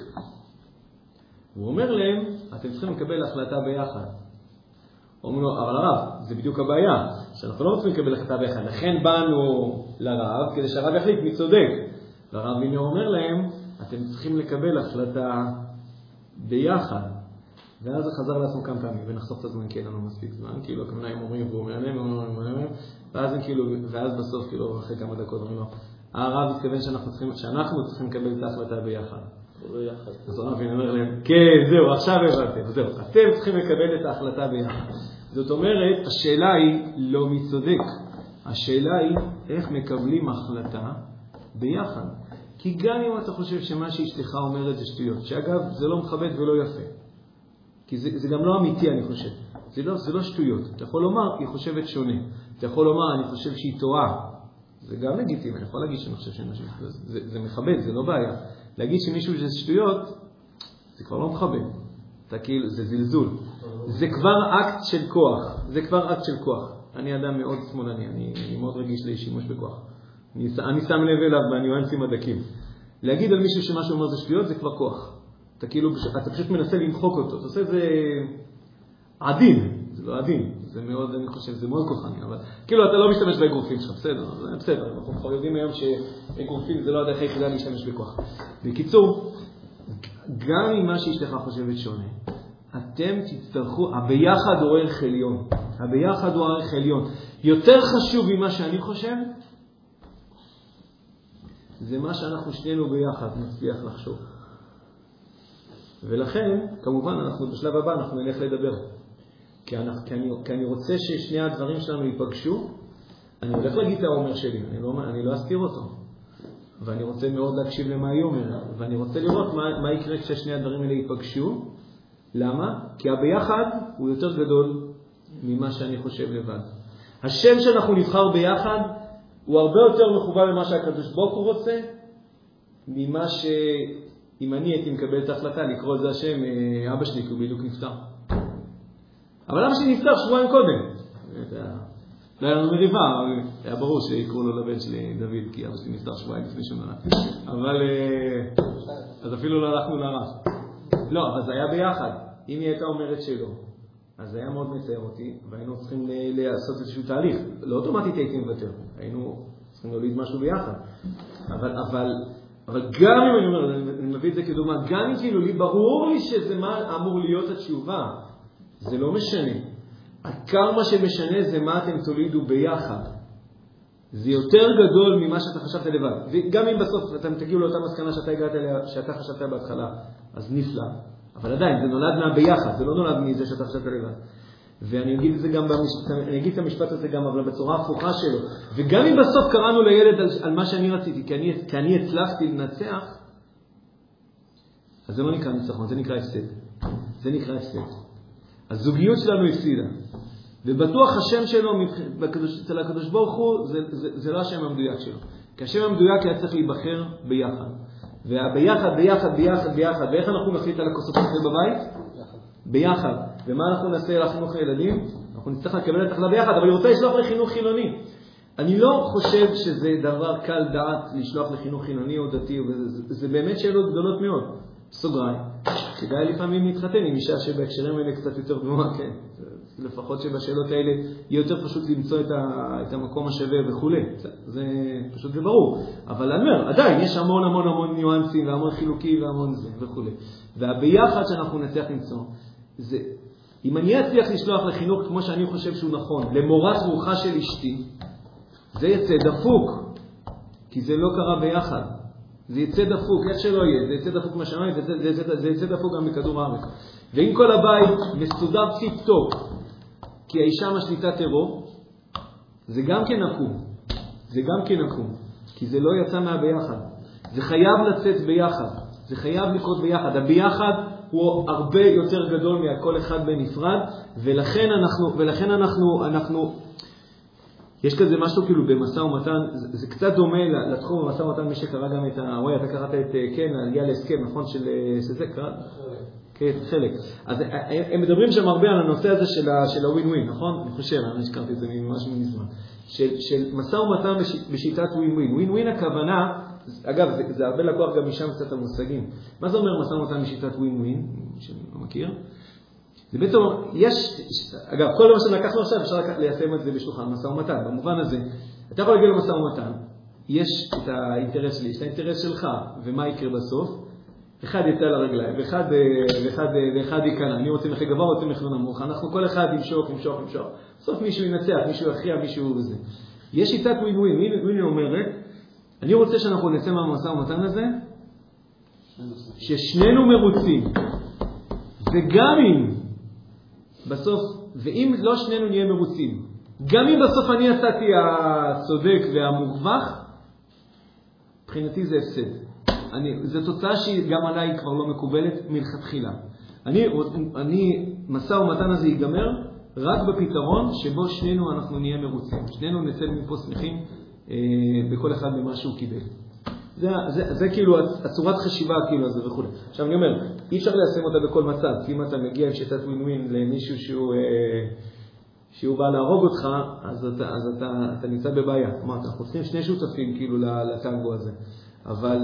הוא אומר להם, אתם צריכים לקבל החלטה ביחד. אומרים לו, אבל הרב, זה בדיוק הבעיה, שאנחנו לא רוצים לקבל החלטה ביחד. לכן באנו לרב, כדי שהרב יחליט מי צודק. והרב מינר אומר להם, אתם צריכים לקבל החלטה ביחד. ואז זה חזר לעצמו כמה פעמים, ונחסוך את הזמן כי אין לנו מספיק זמן, כאילו הכוונה הם אומרים והוא אומר להם, אומר להם, ואז הם כאילו, ואז בסוף, כאילו, אחרי כמה דקות אומרים לו, הרב התכוון שאנחנו צריכים, שאנחנו צריכים לקבל את ההחלטה ביחד. אז הרב אומר להם, כן, זהו, עכשיו הבנתם, זהו, אתם צריכים לקבל את ההחלטה ביחד. זאת אומרת, השאלה היא לא מי צודק, השאלה היא איך מקבלים החלטה ביחד. כי גם אם אתה חושב שמה שאשתך אומרת זה שטויות, שאגב, זה לא מכבד ולא יפה, כי זה, זה גם לא אמיתי, אני חושב. זה לא, זה לא שטויות. אתה יכול לומר, היא חושבת שונה. אתה יכול לומר, אני חושב שהיא טועה. זה גם לגיטימי, אני יכול להגיד שאני חושב שאני חושב, זה, זה, זה מכבד, זה לא בעיה. להגיד שמישהו זה שטויות, זה כבר לא מכבד. אתה כאילו, זה זלזול. זה כבר אקט של כוח. זה כבר אקט של כוח. אני אדם מאוד שמאלני, אני, אני מאוד רגיש לשימוש בכוח. אני, אני שם לב אליו בניואנסים הדקים. להגיד על מישהו שמה שהוא אומר זה שטויות, זה כבר כוח. אתה כאילו, אתה פשוט מנסה למחוק אותו. אתה עושה את זה עדין, זה לא עדין, זה מאוד, אני חושב, זה מאוד כוחני, אבל כאילו אתה לא משתמש באגרופים שלך, בסדר, בסדר, אנחנו כבר יודעים היום שאגרופים זה לא הדרך היחידה להשתמש בכוח. בקיצור, גם אם מה שאשתך חושבת שונה, אתם תצטרכו, הביחד הוא ערך עליון. הביחד הוא ערך עליון. יותר חשוב ממה שאני חושב, זה מה שאנחנו שנינו ביחד נצליח לחשוב. ולכן, כמובן, אנחנו בשלב הבא אנחנו נלך לדבר. כי, אנחנו, כי, אני, כי אני רוצה ששני הדברים שלנו ייפגשו. אני הולך להגיד את האומר שלי, אני לא, אני לא אסתיר אותו. ואני רוצה מאוד להקשיב למה היא אומרת, ואני רוצה לראות מה, מה יקרה כששני הדברים האלה ייפגשו. למה? כי הביחד הוא יותר גדול ממה שאני חושב לבד. השם שאנחנו נבחר ביחד הוא הרבה יותר מכוון למה שהקדוש ברוך הוא רוצה, ממה ש... אם אני הייתי מקבל את ההחלטה לקרוא לזה השם אה, אבא שלי, כי הוא בדיוק נפטר. אבל אבא שלי נפטר שבועיים קודם. לא היה לנו מריבה, היה ברור שיקראו לו לבן שלי דוד, כי אבא שלי נפטר שבועיים לפני נולד. אבל, אה, אז אפילו לא הלכנו לרב. לא, אבל זה היה ביחד. אם היא הייתה אומרת שלא, אז זה היה מאוד מצער אותי, והיינו צריכים לעשות איזשהו תהליך. לא אוטומטית הייתי מוותר, היינו צריכים להוליד משהו ביחד. אבל, אבל אבל גם אם אני אומר, אני מביא את זה כדוגמה, גם אם כאילו לי ברור לי שזה מה אמור להיות התשובה, זה לא משנה. עיקר מה שמשנה זה מה אתם תולידו ביחד. זה יותר גדול ממה שאתה חשבת לבד. וגם אם בסוף אתם תגיעו לאותה מסקנה שאתה הגעת אליה, שאתה חשבת בהתחלה, אז נפלא. אבל עדיין, זה נולד מהביחד, זה לא נולד מזה שאתה חשבת לבד. ואני אגיד את זה גם במשפט, אני אגיד את המשפט הזה גם, אבל בצורה הפוכה שלו. וגם אם בסוף קראנו לילד על, על מה שאני רציתי, כי אני, כי אני הצלחתי לנצח, אז זה לא נקרא ניצחון, זה נקרא הפסד. זה נקרא הפסד. הזוגיות שלנו הפסידה. ובטוח השם שלו אצל הקדוש ברוך הוא, זה, זה, זה לא השם המדויק שלו. כי השם המדויק היה צריך להיבחר ביחד. והביחד, ביחד, ביחד, ביחד, ואיך אנחנו נחליט על הכוסות בבית? ביחד. ומה אנחנו נעשה לחינוך הילדים? אנחנו נצטרך לקבל את החלטה ביחד, אבל היא רוצה לשלוח לחינוך חילוני. אני לא חושב שזה דבר קל דעת לשלוח לחינוך חילוני או דתי, וזה, זה באמת שאלות גדולות מאוד. סוגריים. כדאי לפעמים להתחתן עם אישה שבהקשרים האלה קצת יותר גבוהה, כן. לפחות שבשאלות האלה יהיה יותר פשוט למצוא את, ה, את המקום השווה וכולי. זה פשוט וברור. אבל אני אומר, עדיין יש המון המון המון ניואנסים והמון חילוקים והמון זה וכולי. והביחד שאנחנו נצליח למצוא, זה, אם אני אצליח לשלוח לחינוך כמו שאני חושב שהוא נכון, למורת רוחה של אשתי, זה יצא דפוק, כי זה לא קרה ביחד. זה יצא דפוק, איך שלא יהיה, זה יצא דפוק מהשמיים, זה, יצא דפוק גם בכדור הארץ. ואם כל הבית מסודר טיפ-טופ, כי האישה משליטה טרור, זה גם כן עקום. זה גם כן עקום, כי זה לא יצא מהביחד. זה חייב לצאת ביחד, זה חייב לקרות ביחד. הביחד הוא הרבה יותר גדול מכל אחד בנפרד, ולכן אנחנו, ולכן אנחנו, אנחנו יש כזה משהו כאילו במשא ומתן, זה, זה קצת דומה לתחום במשא ומתן, מי שקרא גם את ה... וואי, אתה קראת את, כן, להגיע להסכם, נכון, של... שזה, קראת? כן, חלק. אז הם מדברים שם הרבה על הנושא הזה של הווין ווין, נכון? אני חושב, אני הזכרתי את זה ממש מזמן. של, של משא ומתן בשיטת ווין ווין. ווין ווין הכוונה, אגב, זה, זה הרבה לקוח גם משם קצת המושגים. מה זה אומר משא ומתן בשיטת ווין ווין? שאני לא מכיר. זה בעצם, יש, אגב, כל מה שלקחנו עכשיו אפשר ליישם את זה בשולחן משא ומתן. במובן הזה, אתה יכול להגיע למשא ומתן, יש את האינטרס שלי, יש את האינטרס שלך, ומה יקרה בסוף? אחד יצא לרגליים, ואחד, ואחד, ואחד ייכנע. אני רוצה מחיר גבוה, רוצה מחיר נמוך. אנחנו כל אחד ימשוך, ימשוך, ימשוך. בסוף מישהו ינצח, מישהו יכריע, מישהו וזה. יש שיטת ווין ווין. ווין אומרת, אני רוצה שאנחנו נצא מהמשא ומתן הזה, ששנינו מרוצים. וגם אם בסוף, ואם לא שנינו נהיה מרוצים, גם אם בסוף אני יצאתי הצודק והמורווח, מבחינתי זה הפסד. זו תוצאה שהיא גם עליי כבר לא מקובלת מלכתחילה. אני, אני, משא ומתן הזה ייגמר רק בפתרון שבו שנינו אנחנו נהיה מרוצים. שנינו נצא מפה שמחים אה, בכל אחד במה שהוא קיבל. זה, זה, זה כאילו הצורת חשיבה כאילו הזה וכו'. עכשיו אני אומר, אי אפשר ליישם אותה בכל מצב, כי אם אתה מגיע עם שיטת ווין ווין למישהו שהוא, אה, שהוא בא להרוג אותך, אז אתה, אז אתה, אתה נמצא בבעיה. אמרת, אנחנו צריכים שני שותפים כאילו לטנגו הזה. אבל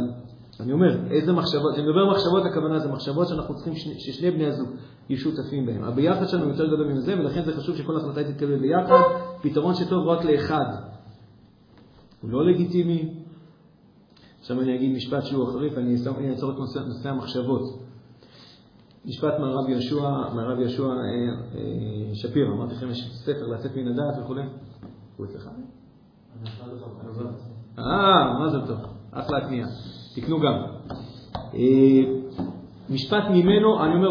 אני אומר, איזה מחשבות, כשאני מדבר מחשבות, הכוונה זה מחשבות שאנחנו צריכים ששני בני הזוג יהיו שותפים בהן. הביחד שלנו יותר גדול מזה, ולכן זה חשוב שכל החלטה תתקבל ביחד, פתרון שטוב רק לאחד. הוא לא לגיטימי. עכשיו אני אגיד משפט שהוא חריף, אני אעצור את נושא, נושא המחשבות. משפט מהרב יהושע, מהרב יהושע אה, אה, שפירא, אמרתי לכם, יש ספר לצאת מן הדעת וכו'. הוא אצלך? אה, מה זה טוב, אחלה קנייה. תקנו גם. אה, משפט ממנו, אני אומר,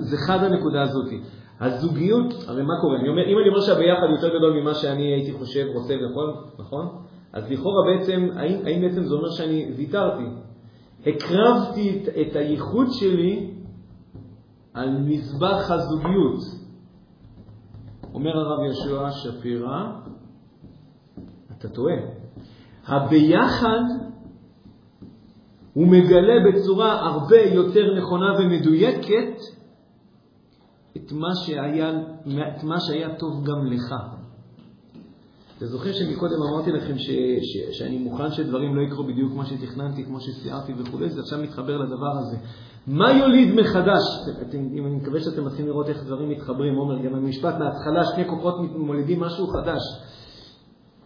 זה, חד הנקודה הזאת. הזוגיות, הרי מה קורה? אני אומר, אם אני אומר שהביחד יותר גדול ממה שאני הייתי חושב, רוצה ויכול, נכון? אז לכאורה בעצם, האם, האם בעצם זה אומר שאני ויתרתי? הקרבתי את, את הייחוד שלי על מזבח הזוגיות. אומר הרב יהושע שפירא, אתה טועה. הביחד הוא מגלה בצורה הרבה יותר נכונה ומדויקת את מה שהיה, את מה שהיה טוב גם לך. אתם זוכרים שמקודם אמרתי לכם ש, ש, שאני מוכן שדברים לא יקרו בדיוק כמו שתכננתי, כמו שסיירתי וכו', זה עכשיו מתחבר לדבר הזה. מה יוליד מחדש? אתם, אם אני מקווה שאתם מתחילים לראות איך דברים מתחברים, עומר, גם במשפט מההתחלה שני כוחות מולידים משהו חדש.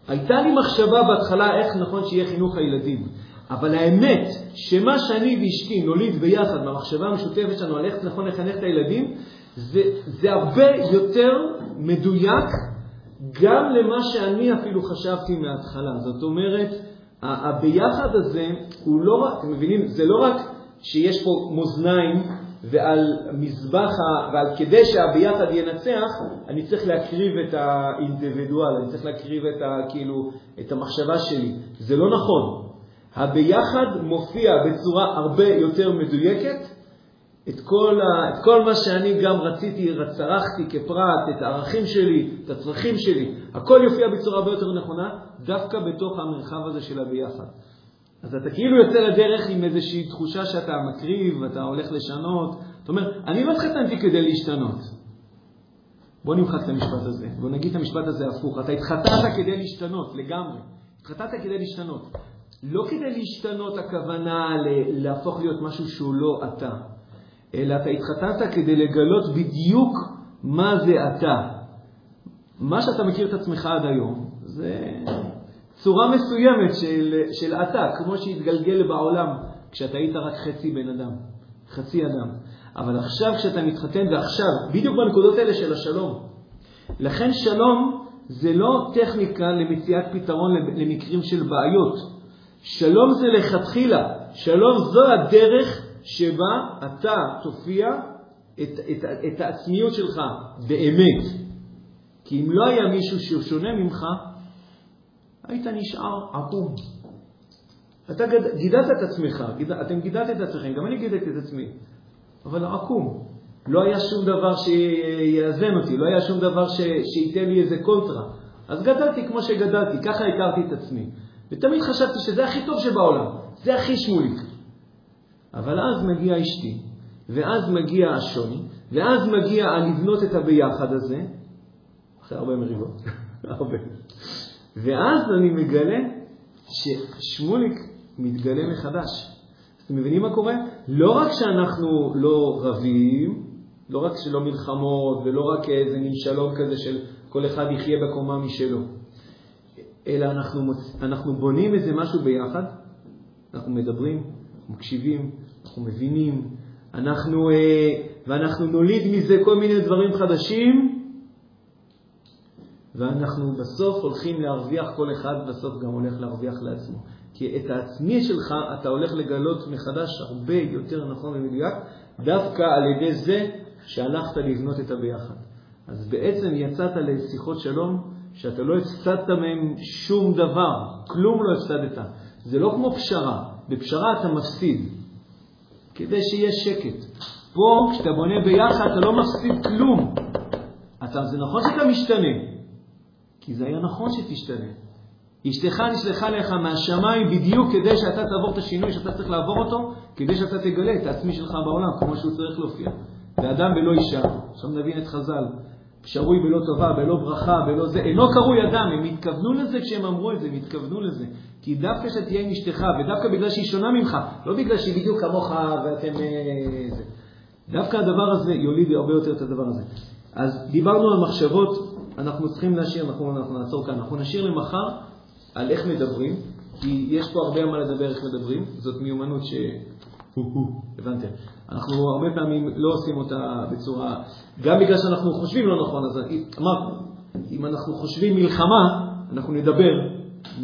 הייתה לי מחשבה בהתחלה איך נכון שיהיה חינוך הילדים. אבל האמת, שמה שאני ואשתי נוליד ביחד במחשבה המשותפת שלנו על איך נכון לחנך את הילדים, זה, זה הרבה יותר מדויק גם למה שאני אפילו חשבתי מההתחלה. זאת אומרת, הביחד הזה הוא לא רק, אתם מבינים, זה לא רק שיש פה מאזניים ועל מזבח, ועל כדי שהביחד ינצח, אני צריך להקריב את האינדיבידואל, אני צריך להקריב את, ה, כאילו, את המחשבה שלי. זה לא נכון. הביחד מופיע בצורה הרבה יותר מדויקת את כל, ה, את כל מה שאני גם רציתי, צרכתי כפרט, את הערכים שלי, את הצרכים שלי, הכל יופיע בצורה הרבה יותר נכונה, דווקא בתוך המרחב הזה של הביחד. אז אתה כאילו יוצא לדרך עם איזושהי תחושה שאתה מקריב, אתה הולך לשנות. אתה אומר, אני לא התחתנתי כדי להשתנות. בוא נמחק את המשפט הזה, בוא נגיד את המשפט הזה הפוך. אתה התחתנת כדי להשתנות, לגמרי. התחתנת כדי להשתנות. לא כדי להשתנות הכוונה להפוך להיות משהו שהוא לא אתה, אלא אתה התחתנת כדי לגלות בדיוק מה זה אתה. מה שאתה מכיר את עצמך עד היום זה צורה מסוימת של, של אתה, כמו שהתגלגל בעולם כשאתה היית רק חצי בן אדם, חצי אדם. אבל עכשיו כשאתה מתחתן, ועכשיו, בדיוק בנקודות האלה של השלום. לכן שלום זה לא טכניקה למציאת פתרון למקרים של בעיות. שלום זה לכתחילה, שלום זו הדרך שבה אתה תופיע את, את, את העצמיות שלך באמת. כי אם לא היה מישהו שהוא שונה ממך, היית נשאר עקום. אתה גידלת את עצמך, גיד, אתם גידלתם את עצמכם, גם אני גידלתי את עצמי, אבל עקום. לא היה שום דבר שיאזן אותי, לא היה שום דבר ש, שייתן לי איזה קונטרה. אז גדלתי כמו שגדלתי, ככה הכרתי את עצמי. ותמיד חשבתי שזה הכי טוב שבעולם, זה הכי שמוליק. אבל אז מגיעה אשתי, ואז מגיע השוני, ואז מגיע לבנות את הביחד הזה, אחרי הרבה מריבות, הרבה. ואז אני מגלה ששמוליק מתגלה מחדש. אתם מבינים מה קורה? לא רק שאנחנו לא רבים, לא רק שלא מלחמות ולא רק איזה מין שלום כזה של כל אחד יחיה בקומה משלו, אלא אנחנו, אנחנו בונים איזה משהו ביחד, אנחנו מדברים, אנחנו מקשיבים, אנחנו מבינים, אנחנו, אה, ואנחנו נוליד מזה כל מיני דברים חדשים, ואנחנו בסוף הולכים להרוויח, כל אחד בסוף גם הולך להרוויח לעצמו. כי את העצמי שלך אתה הולך לגלות מחדש הרבה יותר נכון ומדויק, דווקא על ידי זה שהלכת לבנות את הביחד. אז בעצם יצאת לשיחות שלום שאתה לא הפסדת מהם שום דבר, כלום לא הפסדת. זה לא כמו פשרה, בפשרה אתה מפסיד, כדי שיהיה שקט. פה, כשאתה בונה ביחד, אתה לא מפסיד כלום. אתה, זה נכון שאתה משתנה, כי זה היה נכון שתשתנה. אשתך נשלחה לך מהשמיים בדיוק כדי שאתה תעבור את השינוי שאתה צריך לעבור אותו, כדי שאתה תגלה את העצמי שלך בעולם, כמו שהוא צריך להופיע. ואדם בלא אישה, עכשיו נבין את חז"ל, שרוי בלא טובה, בלא ברכה, בלא זה, אינו קרוי אדם, הם התכוונו לזה כשהם אמרו את זה, הם התכוונו לזה. כי דווקא שתהיה עם אשתך, ודווקא בגלל שהיא שונה ממך, לא בגלל שהיא בדיוק כמוך ואתם... אה, זה. דווקא הדבר הזה יוליד הרבה יותר את הדבר הזה. אז דיברנו על מחשבות, אנחנו צריכים להשאיר, אנחנו, אנחנו נעצור כאן, אנחנו נשאיר למחר על איך מדברים, כי יש פה הרבה מה לדבר איך מדברים, זאת מיומנות ש... הבנתם. אנחנו הרבה פעמים לא עושים אותה בצורה, גם בגלל שאנחנו חושבים לא נכון, אז אמרנו, אם אנחנו חושבים מלחמה, אנחנו נדבר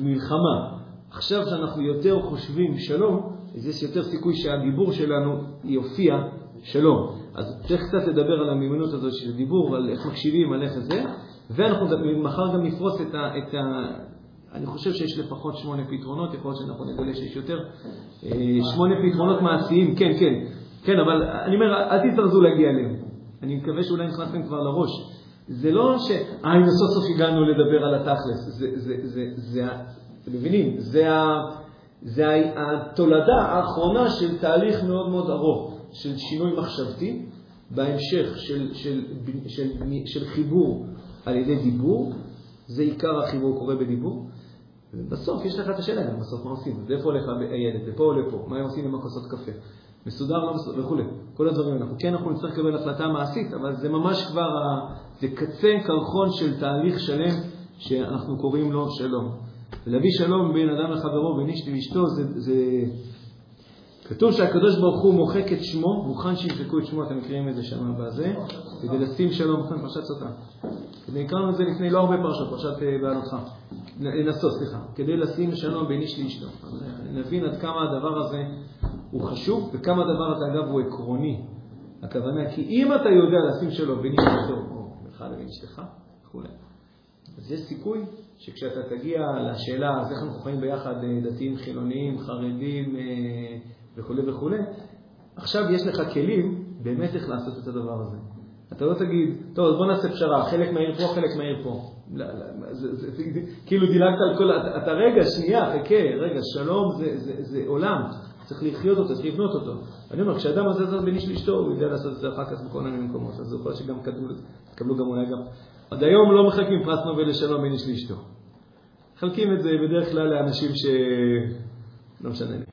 מלחמה. עכשיו שאנחנו יותר חושבים שלום, אז יש יותר סיכוי שהדיבור שלנו יופיע שלום. אז צריך קצת לדבר על המיומנות הזאת של דיבור, על איך מקשיבים, על איך זה, ואנחנו מחר גם נפרוס את ה... את ה אני חושב שיש לפחות שמונה פתרונות, יכול להיות שאנחנו נגלה שיש יותר. אה, שמונה פתרונות מעשיים, כן, כן. כן, אבל אני אומר, אל תזרזו להגיע אליהם. אני מקווה שאולי נכנסתם כבר לראש. זה לא ש... אה, הנה סוף סוף הגענו לדבר על התכלס. זה, זה, זה, זה, אתם מבינים? זה, ה, זה התולדה האחרונה של תהליך מאוד מאוד ארוך, של שינוי מחשבתי, בהמשך של, של, של, של, של חיבור על ידי דיבור. זה עיקר החיבור קורה בדיבור. ובסוף יש לך את השאלה גם בסוף מה עושים. אז איפה הולך הילד, ופה או לפה, מה הם עושים עם הכוסות קפה. מסודר, לא מסודר וכו'. כל הדברים. אנחנו כן, אנחנו נצטרך לקבל החלטה מעשית, אבל זה ממש כבר, זה קצה קרחון של תהליך שלם שאנחנו קוראים לו שלום. ולהביא שלום בין אדם לחברו, בין איש לאשתו, זה, זה... כתוב שהקדוש ברוך הוא מוחק את שמו, מוכן שימחקו את שמו, אתם מכירים את זה שם בזה, כדי לשים שלום, בכן פרשת סוטה. והקראנו את זה לפני לא הרבה פרשות, פרשת אה, בעלותך. לנסות, סליחה. כדי לשים שלום בין איש לאשתו. נבין עד כמה הדבר הזה הוא חשוב, וכמה הדבר הזה, אגב, הוא עקרוני. הכוונה, כי אם אתה יודע לשים שלום בין איש לאשתו, או בינך לבין אשתך, וכו', אז יש סיכוי שכשאתה תגיע לשאלה, אז איך אנחנו חיים ביחד, אה, דתיים, חילוניים, חרדים אה, וכו' וכו', עכשיו יש לך כלים באמת איך לעשות את הדבר הזה. אתה לא תגיד, טוב, אז בוא נעשה פשרה, חלק מהעיר פה, חלק מהעיר פה. לא, לא, זה, זה, זה, כאילו דילגת על כל... אתה, אתה רגע, שנייה, חכה, רגע, שלום זה, זה, זה עולם, צריך לחיות אותו, צריך לבנות אותו. אני אומר, כשאדם עושה זאת בין איש לאשתו, הוא יודע לעשות את זה אחר כך בכל מיני מקומות, אז יכול להיות שגם תקבלו גם אולי גם... עד היום לא מחלקים פרס נובל לשלום בין איש לאשתו. מחלקים את זה בדרך כלל לאנשים ש... לא משנה.